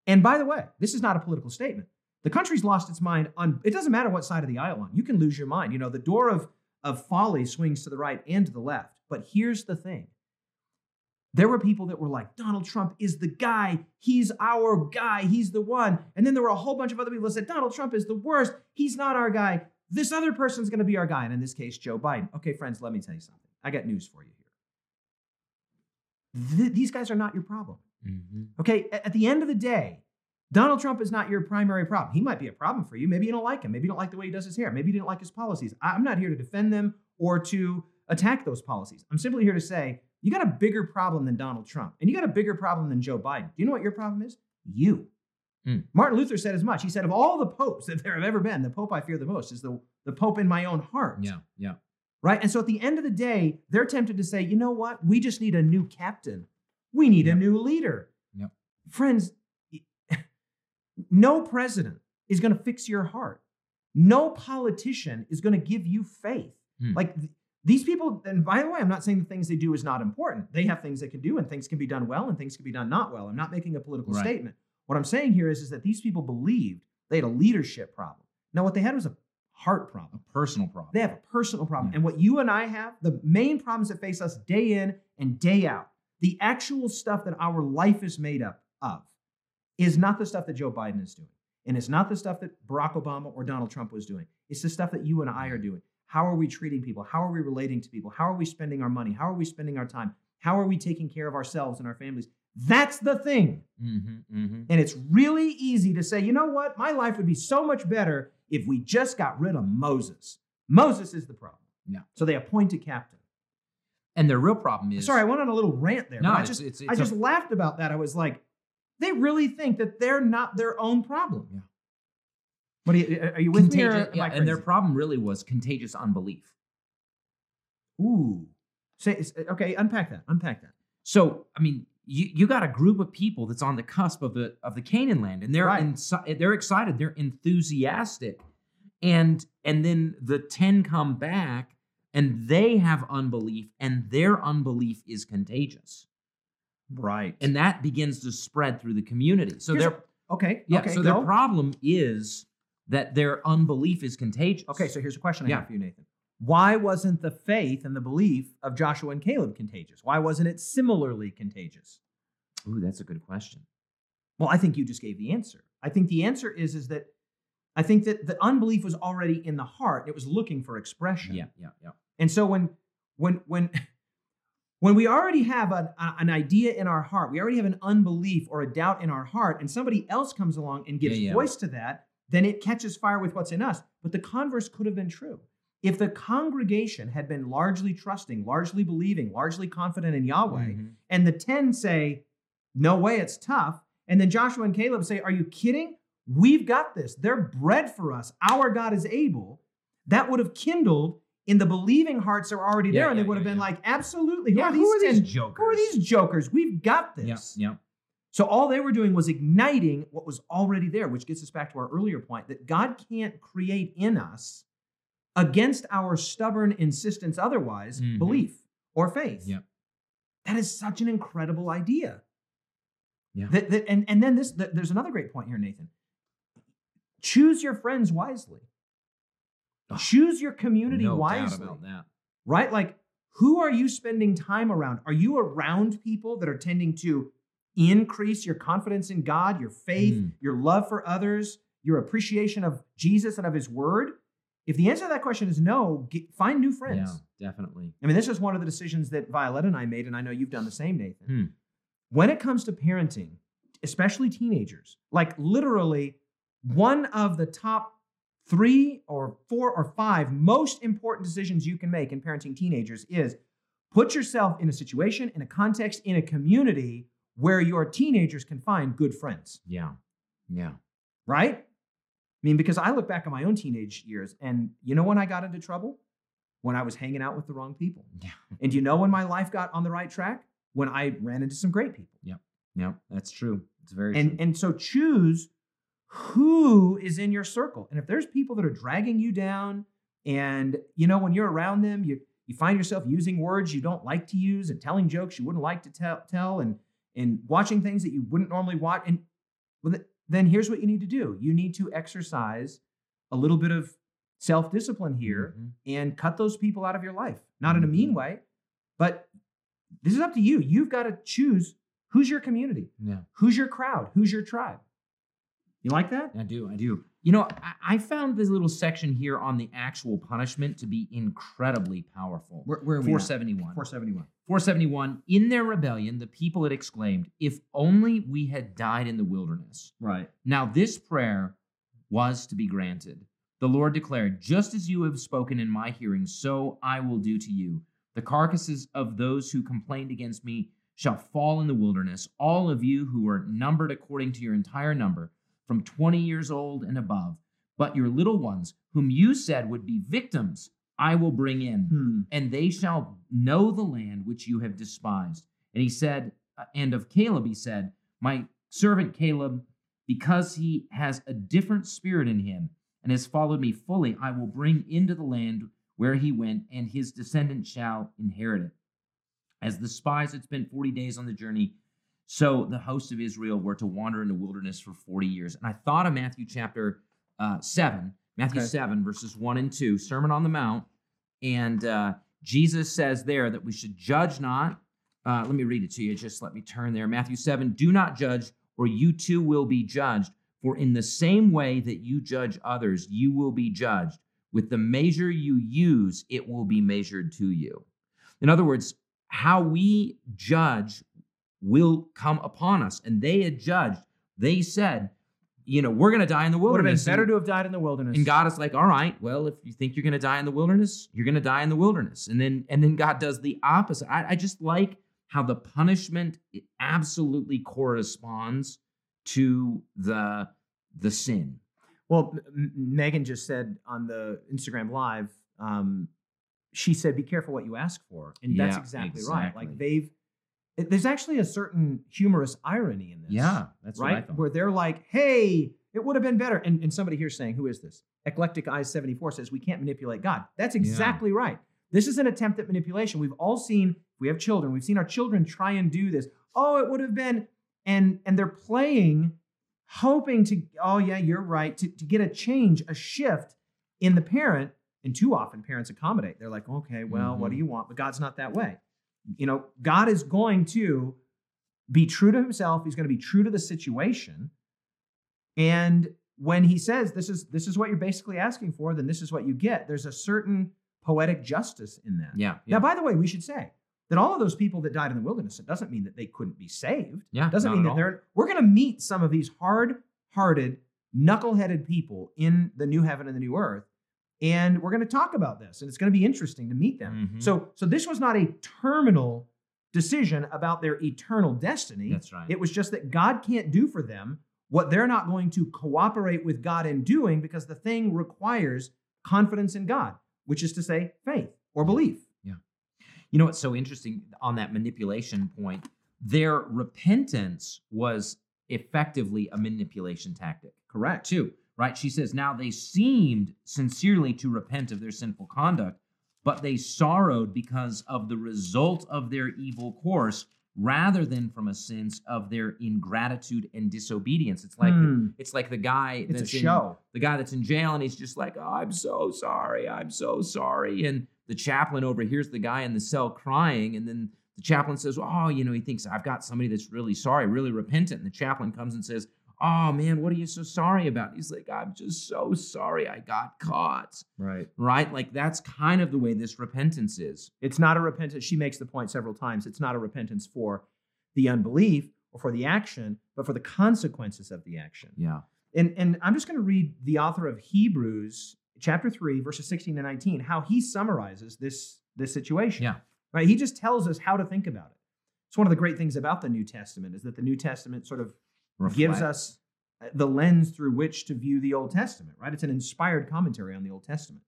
And by the way, this is not a political statement. The country's lost its mind on it doesn't matter what side of the aisle on. You can lose your mind. You know, the door of of folly swings to the right and to the left. But here's the thing. There were people that were like, Donald Trump is the guy. He's our guy. He's the one. And then there were a whole bunch of other people that said, Donald Trump is the worst. He's not our guy. This other person's going to be our guy. And in this case, Joe Biden. Okay, friends, let me tell you something. I got news for you here. Th- these guys are not your problem. Mm-hmm. Okay, at the end of the day, Donald Trump is not your primary problem. He might be a problem for you. Maybe you don't like him. Maybe you don't like the way he does his hair. Maybe you didn't like his policies. I'm not here to defend them or to attack those policies. I'm simply here to say you got a bigger problem than Donald Trump, and you got a bigger problem than Joe Biden. Do you know what your problem is? You. Hmm. Martin Luther said as much. He said, of all the popes that there have ever been, the pope I fear the most is the, the pope in my own heart. Yeah, yeah. Right? And so at the end of the day, they're tempted to say, you know what? We just need a new captain. We need a new leader. Yep. Friends, no president is going to fix your heart. No politician is going to give you faith. Hmm. Like these people, and by the way, I'm not saying the things they do is not important. They have things they can do, and things can be done well, and things can be done not well. I'm not making a political Right. statement. What I'm saying here is, is that these people believed they had a leadership problem. Now, what they had was a heart problem. A personal problem. They have a personal problem. Yeah. And what you and I have, the main problems that face us day in and day out, the actual stuff that our life is made up of, is not the stuff that Joe Biden is doing. And it's not the stuff that Barack Obama or Donald Trump was doing. It's the stuff that you and I are doing. How are we treating people? How are we relating to people? How are we spending our money? How are we spending our time? How are we taking care of ourselves and our families? That's the thing. Mm-hmm, mm-hmm. And it's really easy to say, you know what? My life would be so much better if we just got rid of Moses. Moses is the problem. Yeah. So they appoint a captain. And their real problem is Sorry, I went on a little rant there. No, but I it's- just it's- I it's a- just laughed about that. I was like, they really think that they're not their own problem. Yeah. What are you, are you with me? Or contagious. am I Yeah, and their problem really was contagious unbelief. Ooh. Say, uh, okay, unpack that. Unpack that. So, I mean, you, you got a group of people that's on the cusp of the of the Canaan land, and they're Right. insi- they're excited, they're enthusiastic, and and then the ten come back, and they have unbelief, and their unbelief is contagious, Right. and that begins to spread through the community. So Here's their okay. yeah, okay, so go. their problem is that their unbelief is contagious. Okay, so here's a question I Yeah. have for you, Nathan. Why wasn't the faith and the belief of Joshua and Caleb contagious? Why wasn't it similarly contagious? Ooh, that's a good question. Well, I think you just gave the answer. I think the answer is is that I think that the unbelief was already in the heart. It was looking for expression. Yeah, yeah, yeah. And so when when when when we already have an, an idea in our heart, we already have an unbelief or a doubt in our heart, and somebody else comes along and gives Yeah, yeah. voice to that, then it catches fire with what's in us. But the converse could have been true. If the congregation had been largely trusting, largely believing, largely confident in Yahweh, Mhm. and the 10 say, No way, it's tough. And then Joshua and Caleb say, Are you kidding? We've got this. They're bread for us. Our God is able. That would have kindled in the believing hearts that were already there, Yeah, and they yeah, would have yeah, been yeah. like, Absolutely. Who Yeah, are who these are these 10 jokers? Who are these jokers? We've got Yeah, this. yeah. So all they were doing was igniting what was already there, which gets us back to our earlier point that God can't create in us against our stubborn insistence otherwise Mhm. belief or faith. Yeah. That is such an incredible idea. Yeah. That, that, and, and then this th- there's another great point here, Nathan. Choose your friends wisely. Oh, Choose your community no wisely that. right? Like, who are you spending time around? Are you around people that are tending to increase your confidence in God, your faith, Mm. your love for others, your appreciation of Jesus and of His Word? If the answer to that question is no, get, find new friends. Yeah, definitely. I mean, this is one of the decisions that Violetta and I made, and I know you've done the same, Nathan. Hmm. When it comes to parenting, especially teenagers, like literally one of the top three or four or five most important decisions you can make in parenting teenagers is put yourself in a situation, in a context, in a community where your teenagers can find good friends Yeah, yeah. right? I mean, because I look back on my own teenage years, and you know when I got into trouble? when I was hanging out with the wrong people. Yeah. And you know when my life got on the right track? When I ran into some great people. Yeah, Yep. that's true. It's very And true. and so choose who is in your circle. And if there's people that are dragging you down and you know when you're around them you you find yourself using words you don't like to use and telling jokes you wouldn't like to tell tell and and watching things that you wouldn't normally watch and well, then here's what you need to do. You need to exercise a little bit of self-discipline here Mhm. and cut those people out of your life. Not in a mean Mhm. way, but this is up to you. You've got to choose who's your community. Yeah. Who's your crowd? Who's your tribe? You like that? I do. I do. You know, I, I found this little section here on the actual punishment to be incredibly powerful. Where, where are we? 471. 471. 471. In their rebellion, the people had exclaimed, If only we had died in the wilderness. Right. Now, this prayer was to be granted. The Lord declared, Just as you have spoken in my hearing, so I will do to you. The carcasses of those who complained against me shall fall in the wilderness, all of you who are numbered according to your entire number, from 20 years old and above. But your little ones, whom you said would be victims, I will bring in Hmm. and they shall know the land which you have despised. And he said, uh, and of Caleb he said, My servant Caleb, because he has a different spirit in him and has followed me fully, I will bring into the land where he went, and his descendants shall inherit it. As the spies had spent 40 days on the journey, so the hosts of Israel were to wander in the wilderness for 40 years. And I thought of Matthew chapter uh, 7, Matthew Okay. 7, verses 1 and 2, Sermon on the Mount. And uh, Jesus says there that we should judge not. Uh, let me read it to you. Just let me turn there. Matthew 7 Do not judge, or you too will be judged. For in the same way that you judge others, you will be judged. With the measure you use, it will be measured to you. In other words, how we judge will come upon us. And they had judged. They said, you know, we're going to die in the wilderness. Would have been better to have died in the wilderness. and God is like, all right, well, if you think you're going to die in the wilderness, you're going to die in the wilderness. And then and then God does the opposite. I, I just like how the punishment absolutely corresponds to the the sin. Well, M- Megan just said on the Instagram live, um, she said, "Be careful what you ask for," and that's Yeah, exactly, right. Like they've, there's actually a certain humorous irony in this. Yeah, that's right. Where they're like, "Hey, it would have been better," and, and somebody here saying, "Who is this?" Eclectic Eyes seventy four says, "We can't manipulate God." That's exactly right. This is an attempt at manipulation. We've all seen. We have children. We've seen our children try and do this. Oh, it would have been, and and they're playing hoping to, oh, yeah, you're right, to, to get a change, a shift in the parent. And too often parents accommodate. They're like, okay, well, what do Mhm. you want? But God's not that way. You know, God is going to be true to himself. He's going to be true to the situation. And when he says this is this is what you're basically asking for, then this is what you get. There's a certain poetic justice in that. yeah, yeah, Now, by the way, we should say that all of those people that died in the wilderness, it doesn't mean that they couldn't be saved. yeah. It Doesn't mean at that they're. We're going to meet some of these hard-hearted, knuckle-headed people in the new heaven and the new earth, and we're going to talk about this, and it's going to be interesting to meet them. Mhm. So, so this was not a terminal decision about their eternal destiny. That's right. It was just that God can't do for them what they're not going to cooperate with God in doing because the thing requires confidence in God, which is to say, faith or belief. Yeah. You know what's so interesting on that manipulation point? Their repentance was effectively a manipulation tactic. Correct. too, right? She says, Now they seemed sincerely to repent of their sinful conduct, but they sorrowed because of the result of their evil course rather than from a sense of their ingratitude and disobedience. It's like Hmm. it's like the guy It's that's in, show. the guy that's in jail and he's just like, oh, I'm so sorry. I'm so sorry. And the chaplain overhears the guy in the cell crying. And then the chaplain says, oh, you know, he thinks, I've got somebody that's really sorry, really repentant. And the chaplain comes and says, oh, man, what are you so sorry about? He's like, I'm just so sorry I got caught. Right. Right? Like that's kind of the way this repentance is. It's not a repentance. She makes the point several times. It's not a repentance for the unbelief or for the action, but for the consequences of the action. Yeah. And, and I'm just going to read the author of Hebrews, chapter 3, verses 16 to 19, how he summarizes this, this situation. Yeah. Right? He just tells us how to think about it. It's one of the great things about the New Testament is that the New Testament sort of gives us uh, the lens through which to view the Old Testament, right? It's an inspired commentary on the Old Testament.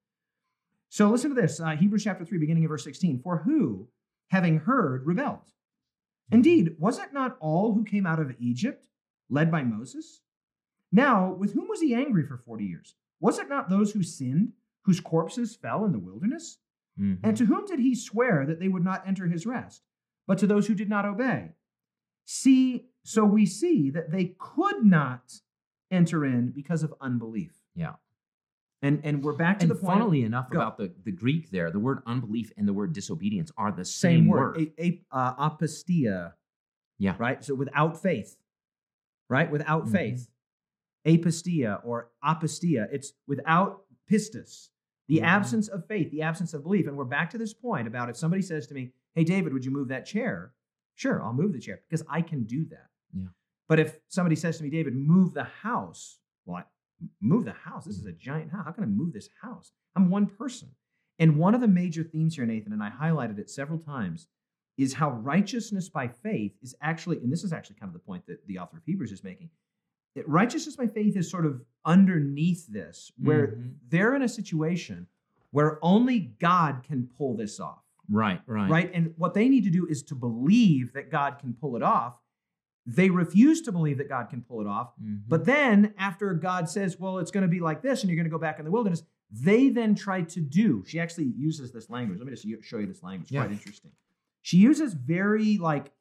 So listen to this uh, Hebrews chapter 3, beginning of verse 16. For who, having heard, rebelled? Indeed, was it not all who came out of Egypt, led by Moses? Now, with whom was he angry for 40 years? Was it not those who sinned, whose corpses fell in the wilderness? Mhm. And to whom did he swear that they would not enter his rest? But to those who did not obey. See, so we see that they could not enter in because of unbelief. Yeah. And and we're back to and the point. funnily enough, Go. about the, the Greek there, the word unbelief and the word disobedience are the same, same, word, A, a, uh, apistia. Yeah. Right. So without faith. Right. Without Mhm. faith. Apistia or apistia. It's without pistis. The Mhm. absence of faith, the absence of belief. And we're back to this point about if somebody says to me, "Hey, David, would you move that chair?" Sure, I'll move the chair because I can do that. Yeah. But if somebody says to me, David, move the house, well, I, move the house. This is a giant house. How can I move this house? I'm one person. And one of the major themes here, Nathan, and I highlighted it several times, is how righteousness by faith is actually, and this is actually kind of the point that the author of Hebrews is making. That righteousness by faith is sort of underneath this, where Mhm. they're in a situation where only God can pull this off Right, right. right? And what they need to do is to believe that God can pull it off. They refuse to believe that God can pull it off. Mhm. But then, after God says, well, it's going to be like this, and you're going to go back in the wilderness, they then try to do. She actually uses this language. Let me just show you this language. Yeah. Quite interesting. She uses very like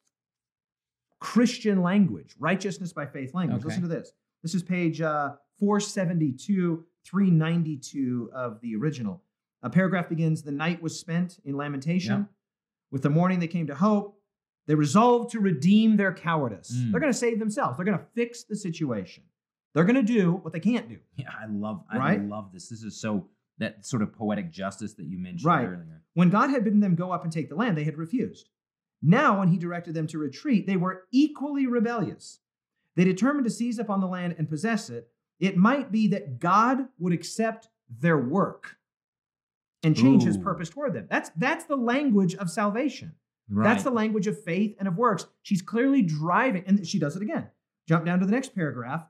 Christian language, righteousness by faith language. Okay. Listen to this. This is page uh, 472, 392 of the original. A paragraph begins The night was spent in lamentation. With the morning, they came to hope. They resolve to redeem their cowardice. Mm. They're going to save themselves. They're going to fix the situation. They're going to do what they can't do. Yeah, I love I Right? love this. This is so that sort of poetic justice that you mentioned Right. earlier. When God had bidden them go up and take the land, they had refused. Now, when he directed them to retreat, they were equally rebellious. They determined to seize upon the land and possess it. It might be that God would accept their work and change his purpose toward them. That's that's the language of salvation. Right. That's the language of faith and of works. She's clearly driving, and she does it again. Jump down to the next paragraph.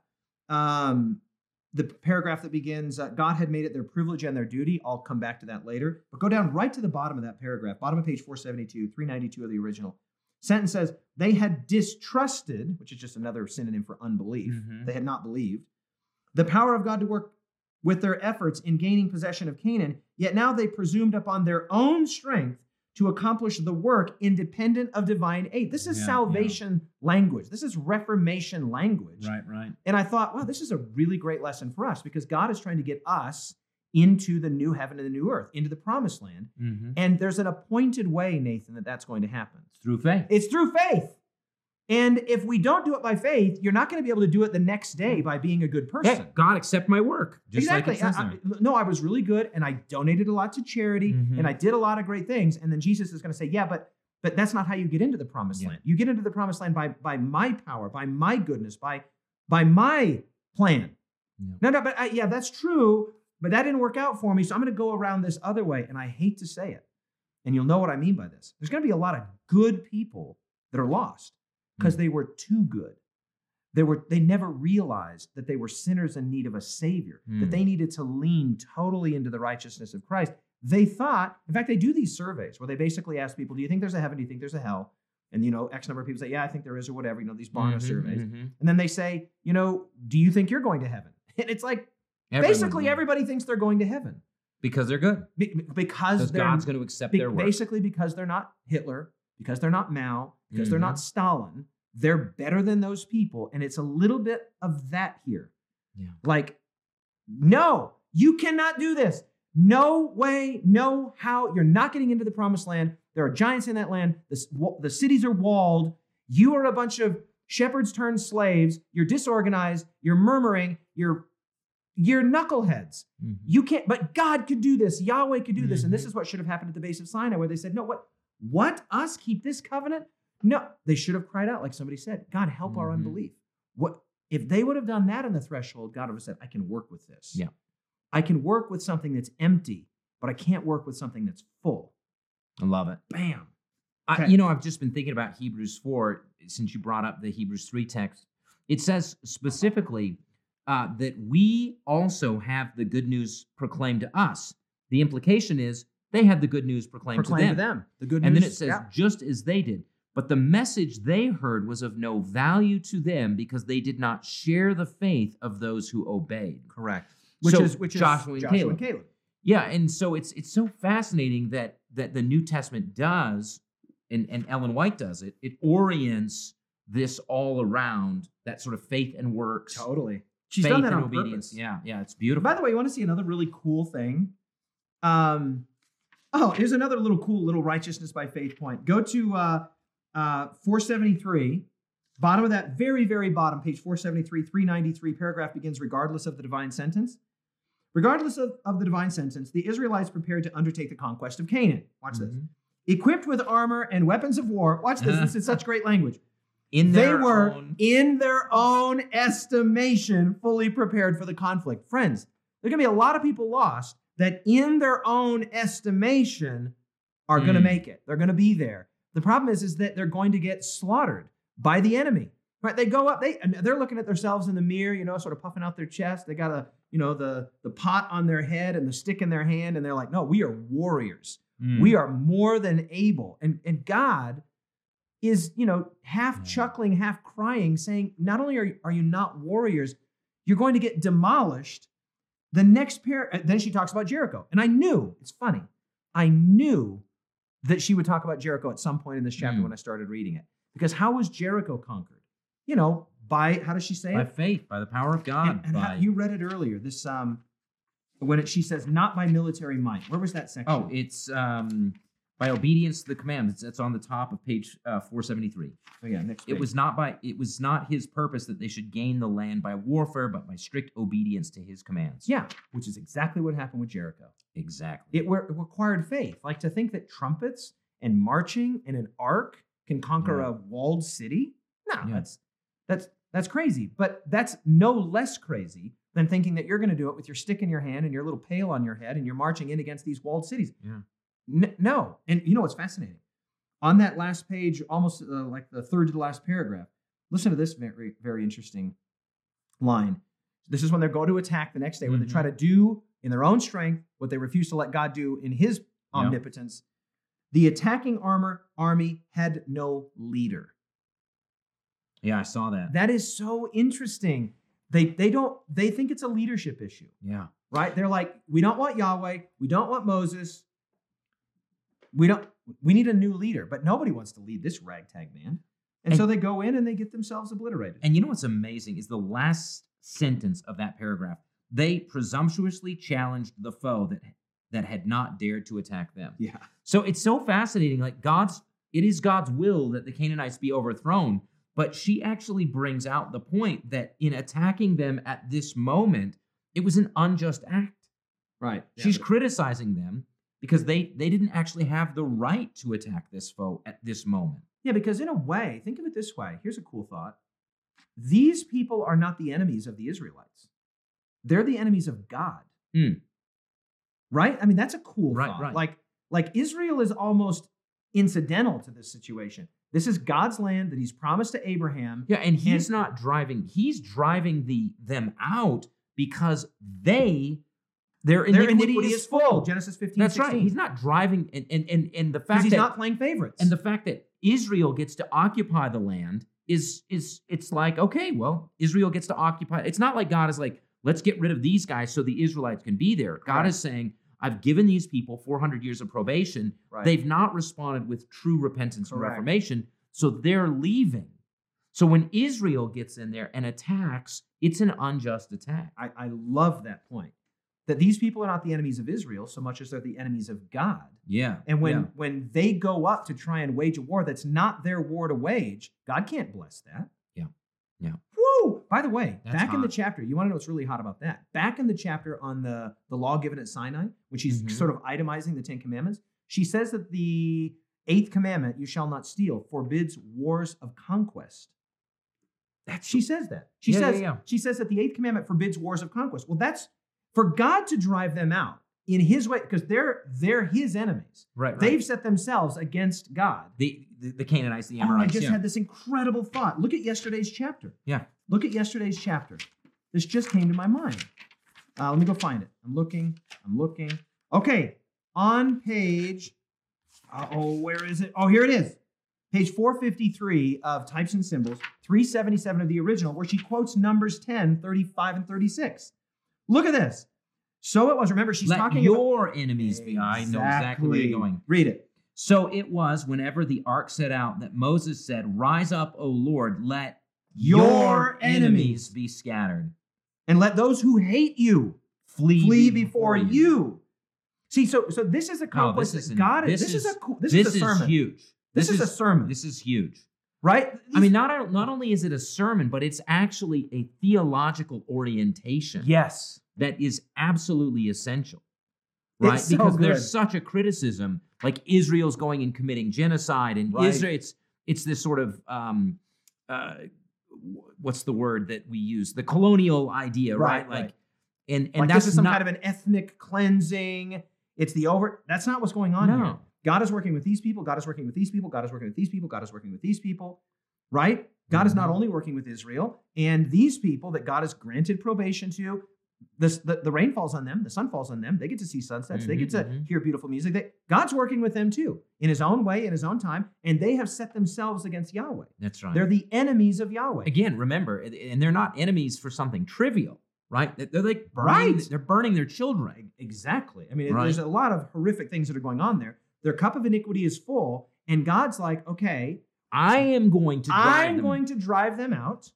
Um, the paragraph that begins, uh, God had made it their privilege and their duty. I'll come back to that later. But go down right to the bottom of that paragraph, bottom of page 472, 392 of the original. Sentence says, They had distrusted, which is just another synonym for unbelief. Mhm. They had not believed the power of God to work with their efforts in gaining possession of Canaan, yet now they presumed upon their own strength to accomplish the work independent of divine aid. This is Yeah, yeah. salvation language. This is Reformation language. Right, right. And I thought, wow, this is a really great lesson for us because God is trying to get us into the new heaven and the new earth, into the promised land. Mm-hmm. And there's an appointed way, Nathan, that that's going to happen. It's Through faith. It's through faith. And if we don't do it by faith, you're not going to be able to do it the next day by being a good person. Hey, God accept my work. Just exactly. like it says I- I- no, I was really good and I donated a lot to charity Mhm. and I did a lot of great things. And then Jesus is going to say, yeah, but but that's not how you get into the promised Yeah. land. You get into the promised land by by my power, by my goodness, by by my plan. Yeah. No, no, but I, yeah, that's true. But that didn't work out for me, so I'm going to go around this other way. And I hate to say it, and you'll know what I mean by this. There's going to be a lot of good people that are lost because Mm. they were too good. They were they never realized that they were sinners in need of a savior, that Mm. they needed to lean totally into the righteousness of Christ. They thought, in fact, they do these surveys where they basically ask people, "Do you think there's a heaven? Do you think there's a hell?" And you know, X number of people say, "Yeah, I think there is," or whatever. You know, these Barna Mhm, surveys, mhm. and then they say, "You know, do you think you're going to heaven?" And it's like Everyone basically will. everybody thinks they're going to heaven because they're good. Be- because Because they're God's going to accept be- their work. basically because they're not Hitler, because they're not Mao, because they're Mm-hmm. not Stalin. They're better than those people, and it's a little bit of that here. Yeah. Like, no, you cannot do this. No way, no how. You're not getting into the promised land. There are giants in that land. The, the cities are walled. You are a bunch of shepherds turned slaves. You're disorganized. You're murmuring. You're you're knuckleheads. Mhm. You can't, but God could do this. Yahweh could do this. And this Mhm. is what should have happened at the base of Sinai, where they said, No, what? What? Us keep this covenant? No. They should have cried out, like somebody said, God, help our Mhm. unbelief. What if they would have done that on the threshold, God would have said, I can work with this. Yeah. I can work with something that's empty, but I can't work with something that's full. I love it. Bam. I, you know, I've just been thinking about Hebrews 4 since you brought up the Hebrews 3 text. It says specifically uh, that we also have the good news proclaimed to us, the implication is they had the good news proclaimed, Proclaim to them. The good And news. then it says, yeah. just as they did. But the message they heard was of no value to them because they did not share the faith of those who obeyed. correct. Which So, is which is Joshua and Caleb. and Caleb. Yeah, and so it's it's so fascinating that that the New Testament does, and, and Ellen White does it, it orients this all around that sort of faith and works, Totally. She's faith done that and on obedience. purpose. Yeah, yeah, it's beautiful. By the way, you want to see another really cool thing? Um, oh, here's another little cool little righteousness by faith point. Go to uh, uh, 473, bottom of that very, very bottom, page 473, 393, paragraph begins regardless of the divine sentence. Regardless of, of the divine sentence, the Israelites prepared to undertake the conquest of Canaan. Watch this. Mhm. Equipped with armor and weapons of war. Watch this. this is such great language. In They were, own, in their own estimation, fully prepared for the conflict. Friends, there are going to be a lot of people lost that, in their own estimation, are going to Mm. make it. They're going to be there. The problem is, is that they're going to get slaughtered by the enemy. Right? They go up. they they're looking at themselves in the mirror, you know, sort of puffing out their chest. They got a, you know, the the pot on their head and the stick in their hand, and they're like, "No, we are warriors." Mm. We are more than able. And, and God is, you know, half Yeah. chuckling, half crying, saying, not only are, are you not warriors, you're going to get demolished. The next pair, then she talks about Jericho. And I knew, it's funny, I knew that she would talk about Jericho at some point in this chapter Mm. when I started reading it. Because how was Jericho conquered? You know, by, how does she say by it? faith, by the power of God. And, and how- you read it earlier. This, um, when it, she says, not by military might. Where was that section? oh, it's um, by obedience to the commandments. That's on the top of page uh, 473. Oh, yeah, next It was not by it was not his purpose that they should gain the land by warfare, but by strict obedience to his commands. Yeah, which is exactly what happened with Jericho. exactly. It, were, it required faith. Like to think that trumpets and marching and an ark can conquer Yeah. a walled city? No, Yeah. that's that's that's crazy. But that's no less crazy than thinking that you're going to do it with your stick in your hand and your little pail on your head and you're marching in against these walled cities. Yeah. N- no, and you know what's fascinating? On that last page, almost uh, like the third to the last paragraph, listen to this very very interesting line. This is when they go to attack the next day, when they try Mhm. to do in their own strength what they refuse to let God do in His omnipotence. The attacking armor army had no leader. Yeah, I saw that. That is so interesting. They they don't they think it's a leadership issue, yeah. right? They're like, we don't want Yahweh, we don't want Moses, we don't we need a new leader, but nobody wants to lead this ragtag man. And, And- so they go in and they get themselves obliterated. And you know what's amazing is the last sentence of that paragraph. They presumptuously challenged the foe that that had not dared to attack them. yeah. So it's so fascinating. Like God's, it is God's will that the Canaanites be overthrown. But she actually brings out the point that in attacking them at this moment, it was an unjust act. Right. She's criticizing them because they they didn't actually have the right to attack this foe at this moment. Yeah, because in a way, think of it this way. Here's a cool thought. These people are not the enemies of the Israelites. They're the enemies of God. Hmm. Right? I mean, that's a cool Right, thought. right. Like, like Israel is almost incidental to this situation. This is God's land that he's promised to Abraham. Yeah, and he's And- not driving. He's driving the them out because they their Their iniquity, is full. Genesis 15, That's 16. right. He's not driving, and and and, and the fact he's that not playing favorites. and the fact that Israel gets to occupy the land is is it's like okay, well, Israel gets to occupy. It's not like God is like, let's get rid of these guys so the Israelites can be there. God Correct. is saying, I've given these people 400 years of probation. Right. They've not responded with true repentance and reformation, so they're leaving. So when Israel gets in there and attacks, it's an unjust attack. I, I love that point. That these people are not the enemies of Israel so much as they're the enemies of God. Yeah. And when yeah. when they go up to try and wage a war that's not their war to wage, God can't bless that. Yeah. Yeah. Woo! By the way, That's back in the chapter, you want to know what's really hot about that? Back in the chapter on the the law given at Sinai, when she's Mhm. sort of itemizing the Ten Commandments, she says that the eighth commandment, "You shall not steal," forbids wars of conquest. That's She says that. She Yeah, yeah, says yeah. she says that the eighth commandment forbids wars of conquest. Well, that's for God to drive them out in His way because they're they're His enemies. right. right. They've set themselves against God. the, the the Canaanites, the Oh, I just yeah. had this incredible thought. Look at yesterday's chapter. Yeah. Look at yesterday's chapter. This just came to my mind. Uh, let me go find it. I'm looking. I'm looking. Okay, on page, uh, oh, where is it? Oh, here it is. Page 453 of Types and Symbols, 377 of the original, where she quotes Numbers 10, 35, and 36. Look at this. So it was, remember, she's Let talking your enemies be. I know exactly where you're going. Read it. So it was whenever the ark set out that Moses said, Rise up, O Lord, let Your your enemies enemies be scattered. And let those who hate you Flee, flee before you. See, so so this is a conquest this is that God is. this This, is, is- a. This, This, is a sermon. huge. This, is, a sermon, This is huge. Right? I mean, not not only is it a sermon, but it's actually a theological orientation yes, that is absolutely essential. Right? so because good. there's such a criticism, like Israel's going and committing genocide, and Right. Israel, it's it's this sort of um, uh, what's the word that we use? The colonial idea, Right, right? Like, right. and and like that's some not, kind of an ethnic cleansing. It's the over. That's not what's going on no. here. God is working with these people. God is working with these people. God is working with these people. God is working with these people. Right? God is not Mhm. only working with Israel and these people that God has granted probation to. This, the, the rain falls on them, the sun falls on them. They get to see sunsets. they get to Mhm, mhm. hear beautiful music. They, God's working with them too, in His own way, in His own time, and they have set themselves against Yahweh. That's right. They're the enemies of Yahweh. Again, remember, and they're not enemies for something trivial, right? They're like burning, Right. They're burning their children. Exactly. I mean, Right. there's a lot of horrific things that are going on there. Their cup of iniquity is full, and God's like, okay, I am going to. drive I'm them- going to drive them out,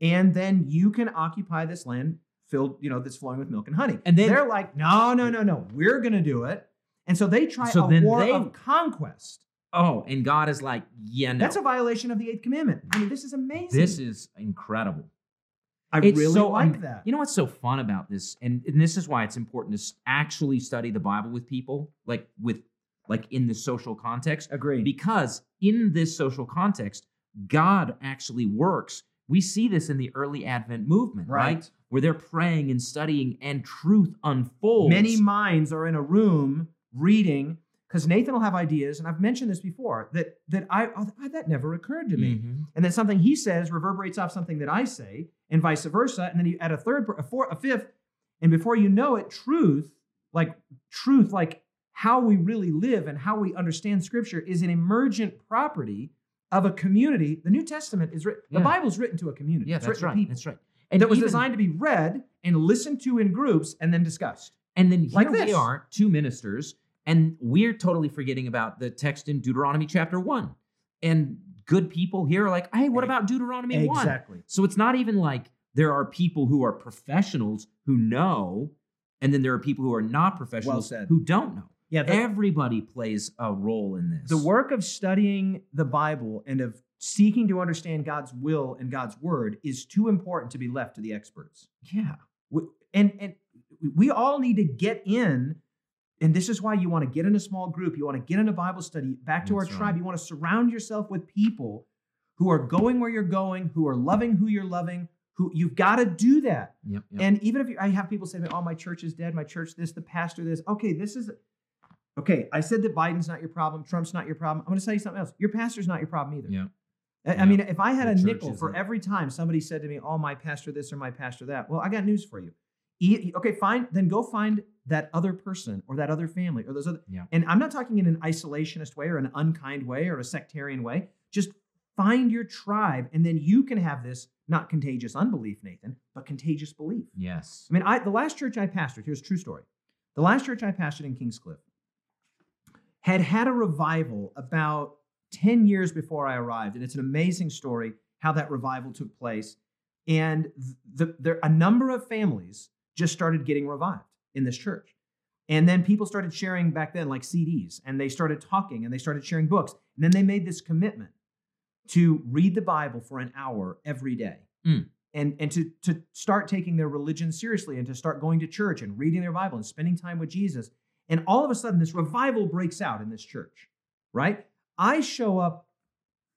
and then you can occupy this land filled, you know, that's flowing with milk and honey. And then- they're like, no, no, no, no, we're going to do it. And so they try So a then war they- of conquest. Oh, and God is like, yeah, no. That's a violation of the eighth commandment. I mean, this is amazing. this is incredible. I it's really so like un- that. You know what's so fun about this, and, and this is why it's important to actually study the Bible with people, like with like in the social context, Agree. because in this social context, God actually works. We see this in the early Advent movement, right? right. Where they're praying and studying, and truth unfolds. Many minds are in a room reading because Nathan will have ideas, and I've mentioned this before that that I, oh, that never occurred to me, Mhm. and then something he says reverberates off something that I say, and vice versa, and then you add a third, a fourth, a fifth, and before you know it, truth, like truth, like how we really live and how we understand Scripture, is an emergent property of a community. The New Testament is written. The Yeah. Bible's written to a community. Yeah, It's that's right. That's right. And that was even- designed to be read and listened to in groups and then discussed. And then here Like we are, two ministers, and we're totally forgetting about the text in Deuteronomy chapter one. And good people here are like, hey, what about Deuteronomy one? Exactly. So it's not even like there are people who are professionals who know, and then there are people who are not professionals said. who don't know. Yeah, the, Everybody plays a role in this. the work of studying the Bible and of seeking to understand God's will and God's word is too important to be left to the experts. Yeah. We- And and we all need to get in. And this is why you want to get in a small group. You want to get in a Bible study. Back to our right. tribe. You want to surround yourself with people who are going where you're going, who are loving who you're loving. Who you've got to do that. Yep. yep. And even if you, I have people say, to me, "Oh, my church is dead. My church this, the pastor this." Okay, this is okay. I said that Biden's not your problem. Trump's not your problem. I'm going to tell you something else. Your pastor's not your problem either. yeah. I- I Yeah. mean, if I had The a nickel for every time somebody said to me, "Oh, my pastor this or my pastor that," well, I got news for you. E- okay, fine. Then go find that other person or that other family or those other. Yeah. And I'm not talking in an isolationist way or an unkind way or a sectarian way. Just find your tribe, and then you can have this not contagious unbelief, Nathan, but contagious belief. Yes. I mean, I the last church I pastored, here's a true story. The last church I pastored in Kingscliff had had a revival about 10 years before I arrived. And it's an amazing story how that revival took place. And the, there, a number of families just started getting revived in this church. And then people started sharing back then, like CDs, and they started talking and they started sharing books. And then they made this commitment to read the Bible for an hour every day Mm. and, and to, to start taking their religion seriously and to start going to church and reading their Bible and spending time with Jesus. And all of a sudden, this revival breaks out in this church, right? I show up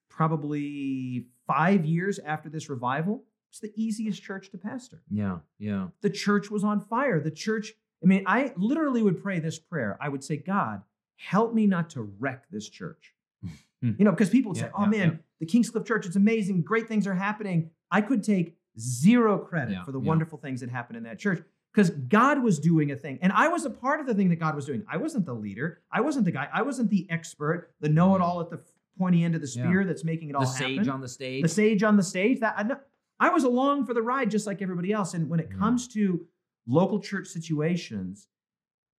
probably five years after this revival. It's the easiest church to pastor. Yeah. Yeah. The church was on fire. The church, I mean, I literally would pray this prayer. I would say, God, help me not to wreck this church. You know, because people would say, Yeah, oh yeah, man, yeah. the Kingscliff Church, it's amazing. Great things are happening. I could take zero credit for the wonderful things that happen in that church because God was doing a thing. And I was a part of the thing that God was doing. I wasn't the leader. I wasn't the guy. I wasn't the expert, the know it all at the pointy end of the spear that's making it all happen. the sage on the stage. the sage on the stage. That I, know, I was along for the ride just like everybody else. And when it Yeah. comes to local church situations,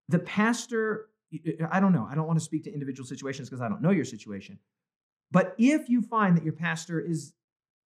the pastor, I don't know. I don't want to speak to individual situations because I don't know your situation. But if you find that your pastor is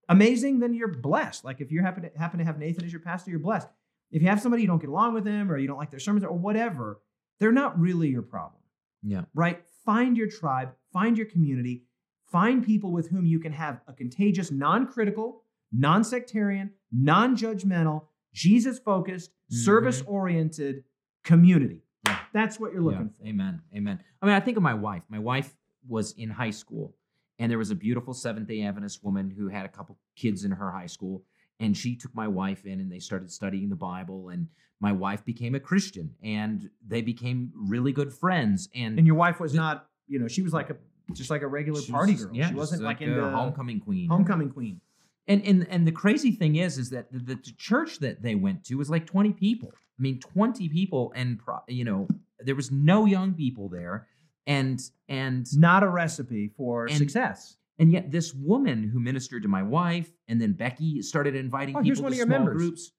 amazing, then you're blessed. Like if you happen to happen to have Nathan as your pastor, you're blessed. If you have somebody you don't get along with them or you don't like their sermons or whatever, they're not really your problem yeah. right? Find your tribe, find your community, find people with whom you can have a contagious, non critical, non sectarian, non judgmental, Jesus focused, mm-hmm. service oriented community. Yeah. That's what you're looking Yeah. Amen. Amen. I mean, I think of my wife. My wife was in high school, and there was a beautiful Seventh day Adventist woman who had a couple kids in her high school. And she took my wife in, and they started studying the Bible. And my wife became a Christian, and they became really good friends. And. And your wife was not, you know, she was like a just like a regular party girl. Yeah, she wasn't like, a into homecoming queen. homecoming queen. And and and the crazy thing is, is that the, the church that they went to was like twenty people. I mean, twenty people, and pro, you know, there was no young people there, and and Not a recipe for And- success. And yet this woman who ministered to my wife, and then Becky started inviting Oh, people here's to one of your small members. groups.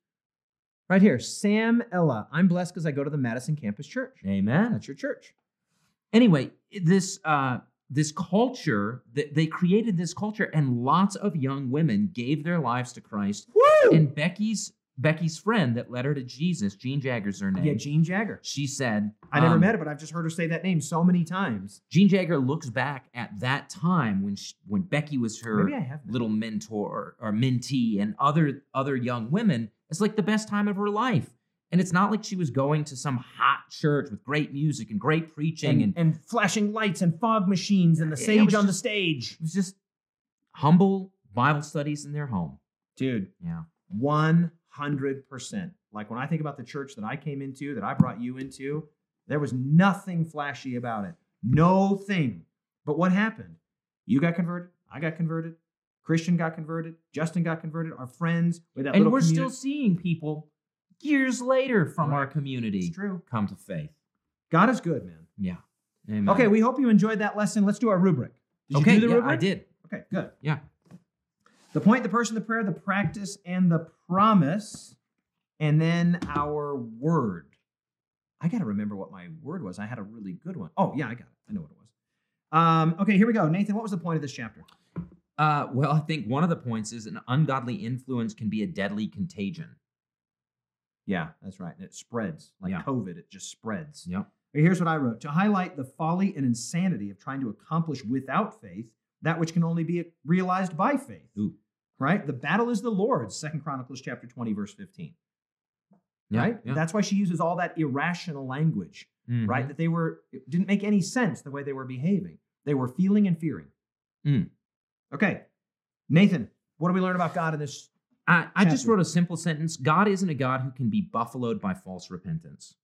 Right here, Sam Ella. I'm blessed because I go to the Madison Campus Church. Amen. That's your church. anyway, this uh, this culture that they created this culture, and lots of young women gave their lives to Christ. Woo! And Becky's Becky's friend that led her to Jesus, Jean Jagger's her name. yeah, Gene Jagger. she said, I never um, met her, but I've just heard her say that name so many times. Jean Jagger looks back at that time when she, when Becky was her Maybe I have. met little mentor or mentee and other other young women it's like the best time of her life. And it's not like she was going to some hot church with great music and great preaching and, and, and flashing lights and fog machines and the sage on the stage. it was just humble Bible studies in their home. Dude, Yeah. 100%. Like when I think about the church that I came into, that I brought you into, there was nothing flashy about it. No thing. But what happened? You got converted. I got converted. Christian got converted. Justin got converted. Our friends with that And we're still seeing people years later from our community It's true. come to faith. God is good, man. Yeah. Amen. Okay, we hope you enjoyed that lesson. Let's do our rubric. Did okay, you do the yeah, rubric? I did. Okay, good. Yeah. The point, the person, the prayer, the practice, and the promise, and then our word. I got to remember what my word was. I had a really good one. Oh, yeah, I got it. I know what it was. Um, okay, here we go. Nathan, what was the point of this chapter? Uh, well, I think one of the points is an ungodly influence can be a deadly contagion. Yeah, that's right. It spreads like Yeah. COVID, it just spreads. Yep. Here's what I wrote to highlight the folly and insanity of trying to accomplish without faith that which can only be realized by faith. Ooh. Right? The battle is the Lord's, Second Chronicles chapter 20, verse 15. Yeah, right? yeah. That's why she uses all that irrational language, Mhm. right? That they were, it didn't make any sense the way they were behaving. They were feeling and fearing. Mm. Okay. Nathan, what do we learn about God in this? I, I just wrote a simple sentence God isn't a God who can be buffaloed by false repentance.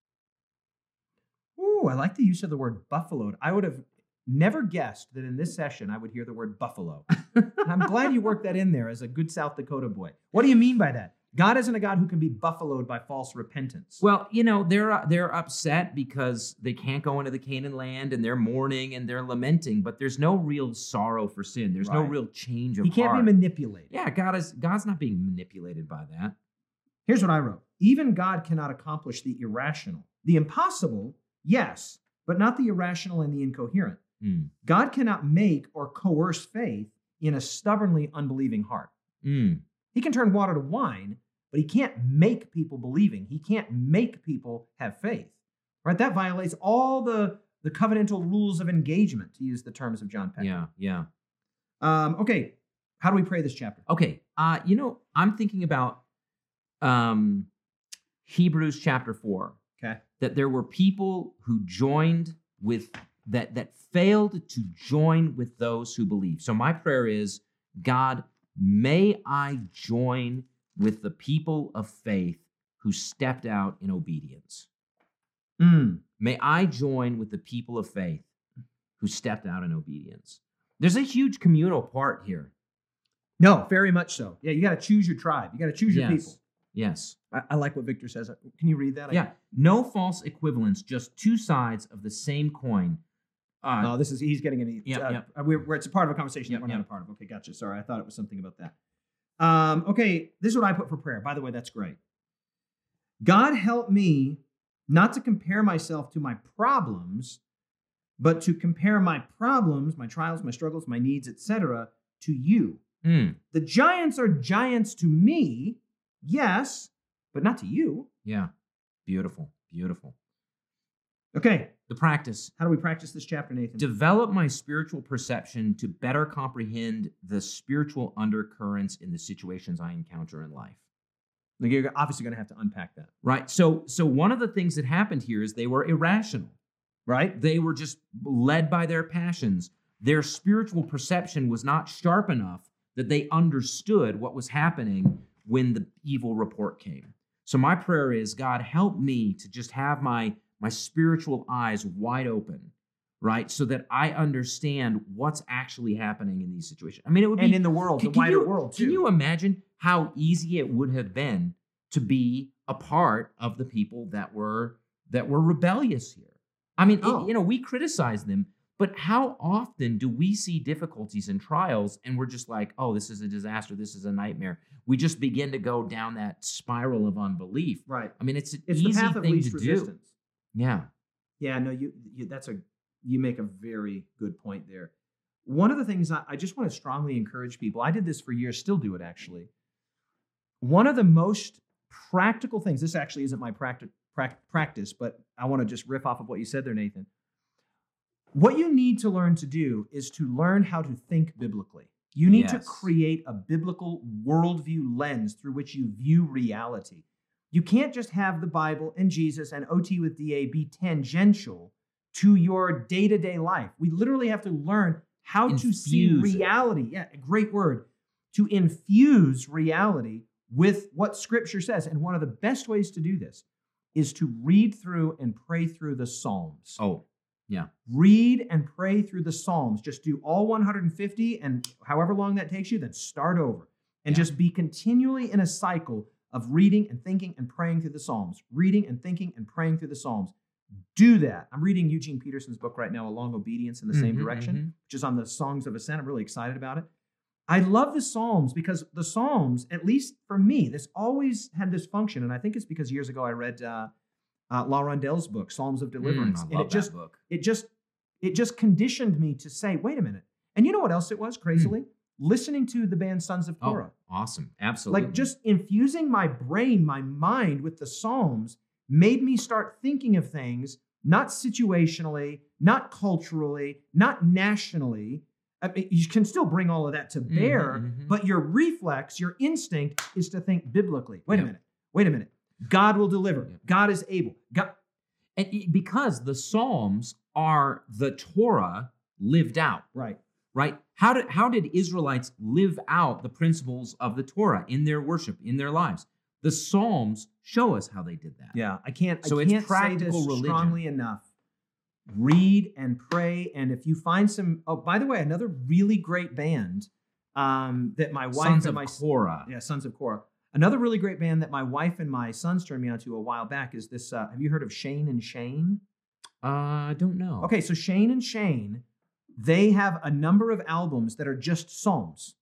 Ooh, I like the use of the word buffaloed. I would have never guessed that in this session I would hear the word buffalo. And I'm glad you worked that in there as a good South Dakota boy. What do you mean by that? God isn't a God who can be buffaloed by false repentance. Well, you know, they're uh, they're upset because they can't go into the Canaan land and they're mourning and they're lamenting, but there's no real sorrow for sin. There's no real change of heart. he can't heart. be manipulated. yeah, God is God's not being manipulated by that. Here's what I wrote Even God cannot accomplish the irrational. The impossible, yes, but not the irrational and the incoherent. Mm. God cannot make or coerce faith in a stubbornly unbelieving heart. Mm. He can turn water to wine, but he can't make people believing. He can't make people have faith. Right? That violates all the, the covenantal rules of engagement, to use the terms of John Peck. Yeah, yeah. Um, okay. How do we pray this chapter? Okay. Uh, you know, I'm thinking about um Hebrews chapter 4. Okay. That there were people who joined with that that failed to join with those who believe. So my prayer is, God, may I join with the people of faith who stepped out in obedience. Mm. May I join with the people of faith who stepped out in obedience. There's a huge communal part here. No, very much so. Yeah, you got to choose your tribe. You got to choose your Yes. people. Yes. I, I like what Victor says. Can you read that? Yeah. No false equivalence, just two sides of the same coin. Uh, No, this is he's getting any. Yep, uh, yep. We're, we're- it's a part of a conversation Yep, that we're not a part of. Okay, gotcha. Sorry, I thought it was something about that. Um, okay, this is what I put for prayer. By the way, that's great. God help me not to compare myself to my problems, but to compare my problems, my trials, my struggles, my needs, etc., to you. hmm, The giants are giants to me, yes, but not to you. yeah. Beautiful. Beautiful. Okay, The practice. how do we practice this chapter, Nathan? Develop my spiritual perception to better comprehend the spiritual undercurrents in the situations I encounter in life. Like, You're obviously going to have to unpack that, Right. So so one of the things that happened here is they were irrational. right? They were just led by their passions. Their spiritual perception was not sharp enough that they understood what was happening when the evil report came. So my prayer is, God, help me to just have my my spiritual eyes wide open, right? So that I understand what's actually happening in these situations. I mean, it would be and in the world, can- the wider you- world too. Can you imagine how easy it would have been to be a part of the people that were that were rebellious here? I mean, it- Oh. you know, we criticize them, but how often do we see difficulties and trials and we're just like, "Oh, this is a disaster. This is a nightmare." We just begin to go down that spiral of unbelief. right? I mean, it's an It's easy the path of thing least to resistance. do. Yeah. Yeah, no, you, you that's a you make a very good point there. One of the things I, I just want to strongly encourage people. I did this for years, still do it actually. One of the most practical things. This actually isn't my practice practice, but I want to just riff off of what you said there, Nathan. What you need to learn to do is to learn how to think biblically. You need to create a biblical worldview lens through which you view reality. You can't just have the Bible and Jesus and OT with DA be tangential to your day to day life. We literally have to learn how to see Infuse it. reality. Yeah, a great word. To infuse reality with what Scripture says. And one of the best ways to do this is to read through and pray through the Psalms. Oh, yeah. Read and pray through the Psalms. Just do all 150 and however long that takes you, then start over. And Yeah. just be continually in a cycle of reading and thinking and praying through the Psalms. Reading and thinking and praying through the Psalms. Do that. I'm reading Eugene Peterson's book right now, A Long Obedience in the Same Mhm, Direction, mhm. which is on the Songs of Ascent. I'm really excited about it. I love the Psalms because the Psalms, at least for me, this always had this function. And I think it's because years ago I read uh, uh, LaRondelle's book, Psalms of Deliverance. Mm, I and it just book. it just it just conditioned me to say wait a minute and you know what else it was crazily listening to the band sons of Hmm. Oh, awesome. Absolutely. like just infusing my brain my mind with the psalms made me start thinking of things not situationally not culturally not nationally I mean, you can still bring all of that to Mhm, bear mhm. but your reflex your instinct is to think biblically wait a minute wait a minute god will deliver Yeah. god is able god And because the Psalms are the Torah lived out, right right? How did how did Israelites live out the principles of the Torah in their worship, in their lives? The Psalms show us how they did that. Yeah, I can't. So I it's can't say practical this religion. strongly enough. Read and pray, and if you find some. Oh, by the way, another really great band um, that my wife Sons and of my Korah. yeah, Sons of Korah. Another really great band that my wife and my sons turned me onto a while back is this. Uh, have you heard of Shane and Shane? Uh, I don't know. Okay, so Shane and Shane, they have a number of albums that are just psalms.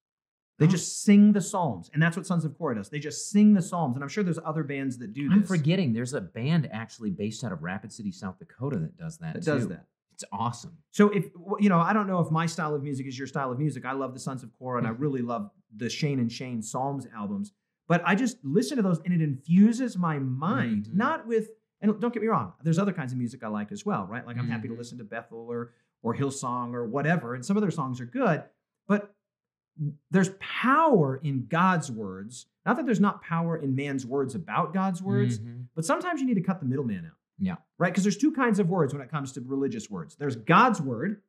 They Oh. just sing the psalms, and that's what Sons of Korah does. They just sing the psalms, and I'm sure there's other bands that do this. I'm forgetting. There's a band actually based out of Rapid City, South Dakota that does that. that does that. It's awesome. So if you know, I don't know if my style of music is your style of music. I love the Sons of Korah, and I really love the Shane and Shane Psalms albums. But I just listen to those, and it infuses my mind, Mhm. not with. And don't get me wrong, there's other kinds of music I like as well, right? Like I'm happy to Mhm. listen to Bethel or or Hillsong or whatever, and some of their songs are good. But there's power in God's words. Not that there's not power in man's words about God's words, Mhm. but sometimes you need to cut the middleman out. Yeah. Right? Because there's two kinds of words when it comes to religious words. There's God's word,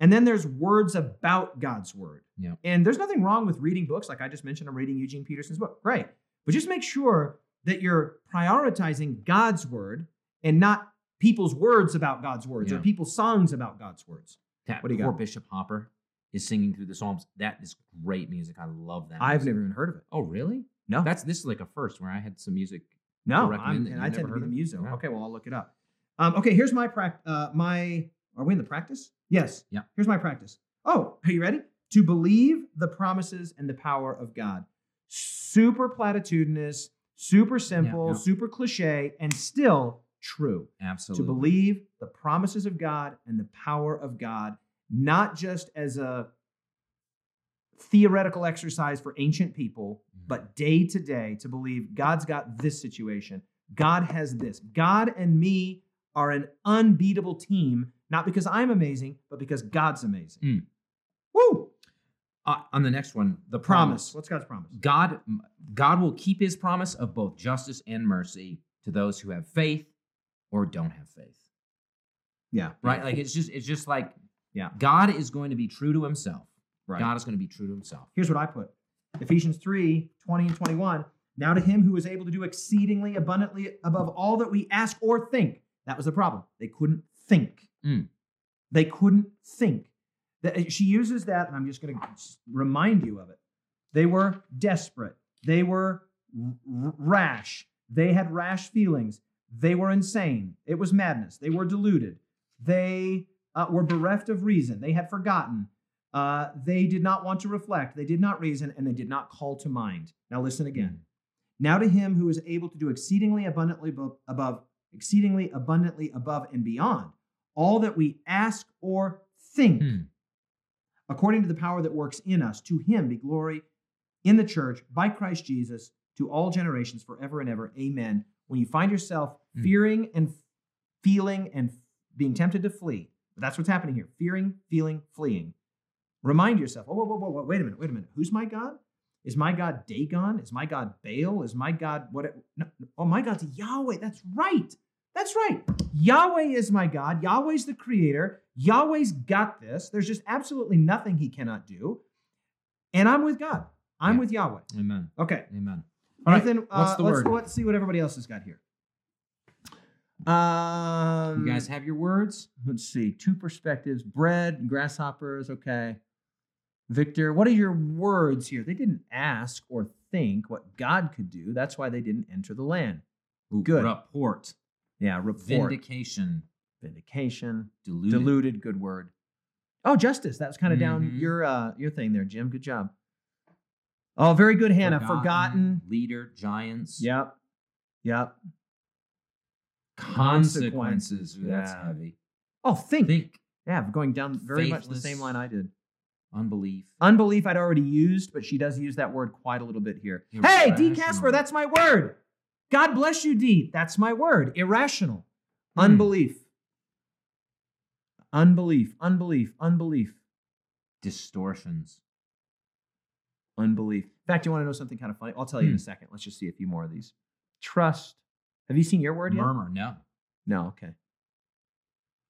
and then there's words about God's word. Yeah. And there's nothing wrong with reading books. Like I just mentioned, I'm reading Eugene Peterson's book. Great. But just make sure that you're prioritizing God's word and not people's words about God's words or people's songs about God's words. That What do you poor got? Bishop Hooper is singing through the Psalms. That is great music. I love that. I've music. never even heard of it. Oh, really? No, That's this is like a first where I had some music. no. I'm, and I never tend to be heard the muso. Yeah. Okay, well I'll look it up. Um, okay, here's my practice. Uh, my are we in the practice? Yes. Yeah. Here's my practice. Oh, are you ready? To believe the promises and the power of God. Super platitudinous, super simple, yeah. super cliche, and still true. Absolutely. to believe the promises of God and the power of God, not just as a theoretical exercise for ancient people, Mm-hmm. but day to day to believe God's got this situation. God has this. God and me are an unbeatable team, not because I'm amazing, but because God's amazing. Mm. Woo! Uh, on the next one, the Promise. promise. What's God's promise? God, God will keep His promise of both justice and mercy to those who have faith or don't have faith. Yeah. Right? Like it's just, it's just like, Yeah. God is going to be true to Himself. Right. God is going to be true to Himself. Here's what I put Ephesians 3 20 and 21. Now to him who is able to do exceedingly abundantly above all that we ask or think. That was the problem. They couldn't think. Mm. They couldn't think. She uses that, and I'm just going to remind you of it. They were desperate. They were r- rash. They had rash feelings. They were insane. It was madness. They were deluded. They uh, were bereft of reason. They had forgotten. Uh, they did not want to reflect. They did not reason, and they did not call to mind. Now listen again. Now to him who is able to do exceedingly abundantly above, exceedingly abundantly above and beyond all that we ask or think, Hmm. according to the power that works in us. To him be glory in the church by Christ Jesus to all generations forever and ever. Amen. When you find yourself Hmm. fearing and feeling and being tempted to flee. That's what's happening here fearing, feeling, fleeing. Remind yourself, oh, whoa, whoa, whoa, whoa, wait a minute, wait a minute. Who's my God? Is my God Dagon? Is my God Baal? Is my God what? It, no, oh, my God's Yahweh. That's right. That's right. Yahweh is my God. Yahweh's the creator. Yahweh's got this. There's just absolutely nothing he cannot do. And I'm with God. I'm Yeah. with Yahweh. Amen. Okay. Amen. All right, Nathan, what's uh, the let's, word? let's see what everybody else has got here. Um, You guys have your words? let's see. Two perspectives: bread, grasshoppers. Okay. Victor, what are your words here? They didn't ask or think what God could do. That's why they didn't enter the land. Ooh, Good. Report. Yeah, report, Vindication. vindication, Deluded. diluted. Good word. Oh, justice. That was kind of down Mhm. your uh, your thing there, Jim. Good job. Oh, very good, Hannah. Forgotten. Leader. Giants. Yep. Yep. Consequences. That's heavy. Oh, think. Think. Yeah, going down very much the same line I did. Unbelief. Unbelief I'd already used, but she does use that word quite a little bit here. Hey, D. Casper, that's my word. God bless you, D. That's my word. Irrational. Hmm. Unbelief. Unbelief. Unbelief. Unbelief. Distortions. Unbelief. In fact, you want to know something kind of funny? I'll tell you in a Hmm. second. Let's just see a few more of these. Trust. Have you seen your word yet? Murmur. No. No, okay.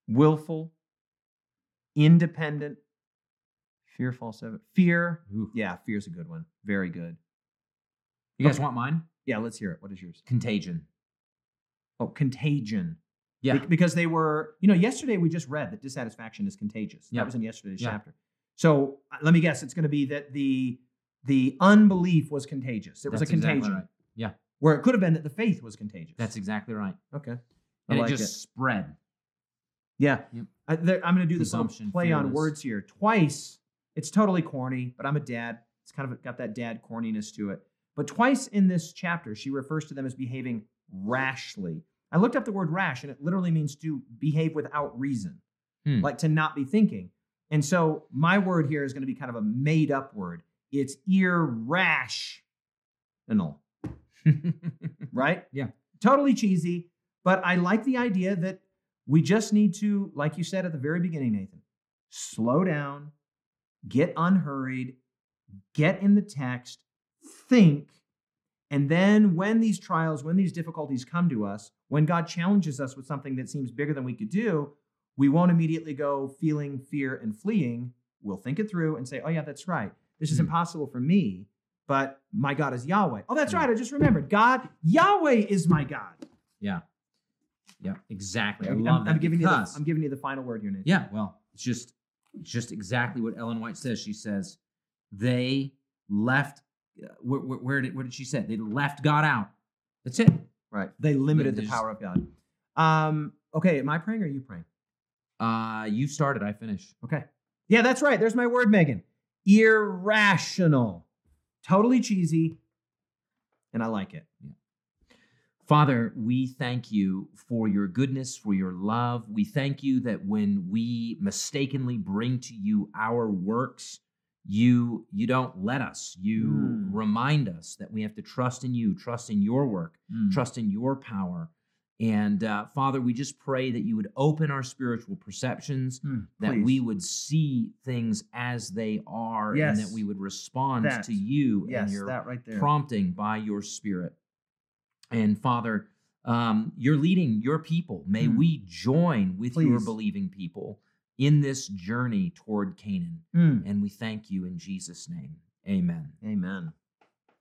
Willful, independent, fearful, seven. Fear. Ooh. Yeah, fear's a good one. Very good. You guys Okay. want mine? Yeah, let's hear it. What is yours? Contagion. Oh, contagion. Yeah. Be- because they were, you know, yesterday we just read that dissatisfaction is contagious. Yeah. That was in yesterday's Yeah. chapter. So uh, let me guess, it's going to be that the the unbelief was contagious. It was a That's exactly contagion. right. Yeah. Where it could have been that the faith was contagious. That's exactly right. okay. I And like it just spread. Yeah. Yep. I, I'm going to do this play on words here. Twice, it's totally corny, but I'm a dad. It's kind of got that dad corniness to it. But twice in this chapter, she refers to them as behaving rashly. I looked up the word rash, and it literally means to behave without reason, Hmm. like to not be thinking. And so my word here is going to be kind of a made up word. It's irrational right? Yeah. Totally cheesy, but I like the idea that we just need to, like you said at the very beginning, Nathan, slow down, get unhurried, get in the text, think, and then when these trials, when these difficulties come to us, when God challenges us with something that seems bigger than we could do, we won't immediately go feeling fear and fleeing. We'll think it through and say, oh, yeah, that's right. This is Hmm. impossible for me, but my God is Yahweh. Oh, that's right. I just remembered. God, Yahweh is my God. yeah. Yeah. Exactly. I I'm, love I'm that. giving you the, because- I'm giving you the final word here, Nathan. Yeah, well, it's just just exactly what Ellen White says. She says they left uh, where, where, where did where did she say? They left God out. That's it. Right. They limited They the just- power of God. Um, okay, am I praying or are you praying? Uh, you started. I finished. Okay. Yeah, that's right. There's my word, Megan. Irrational. Totally cheesy. And I like it. Father, we thank you for your goodness, for your love. We thank you that when we mistakenly bring to you our works, you you don't let us. You Mm. remind us that we have to trust in you, trust in your work, trust in your power. And uh, Father, we just pray that you would open our spiritual perceptions, Mm, that we would see things as they are, and that we would respond That. to you yes, and your right prompting by your spirit. And Father, um, you're leading your people. May Mm. we join with your believing people in this journey toward Canaan. Mm, And we thank you in Jesus' name. Amen. amen.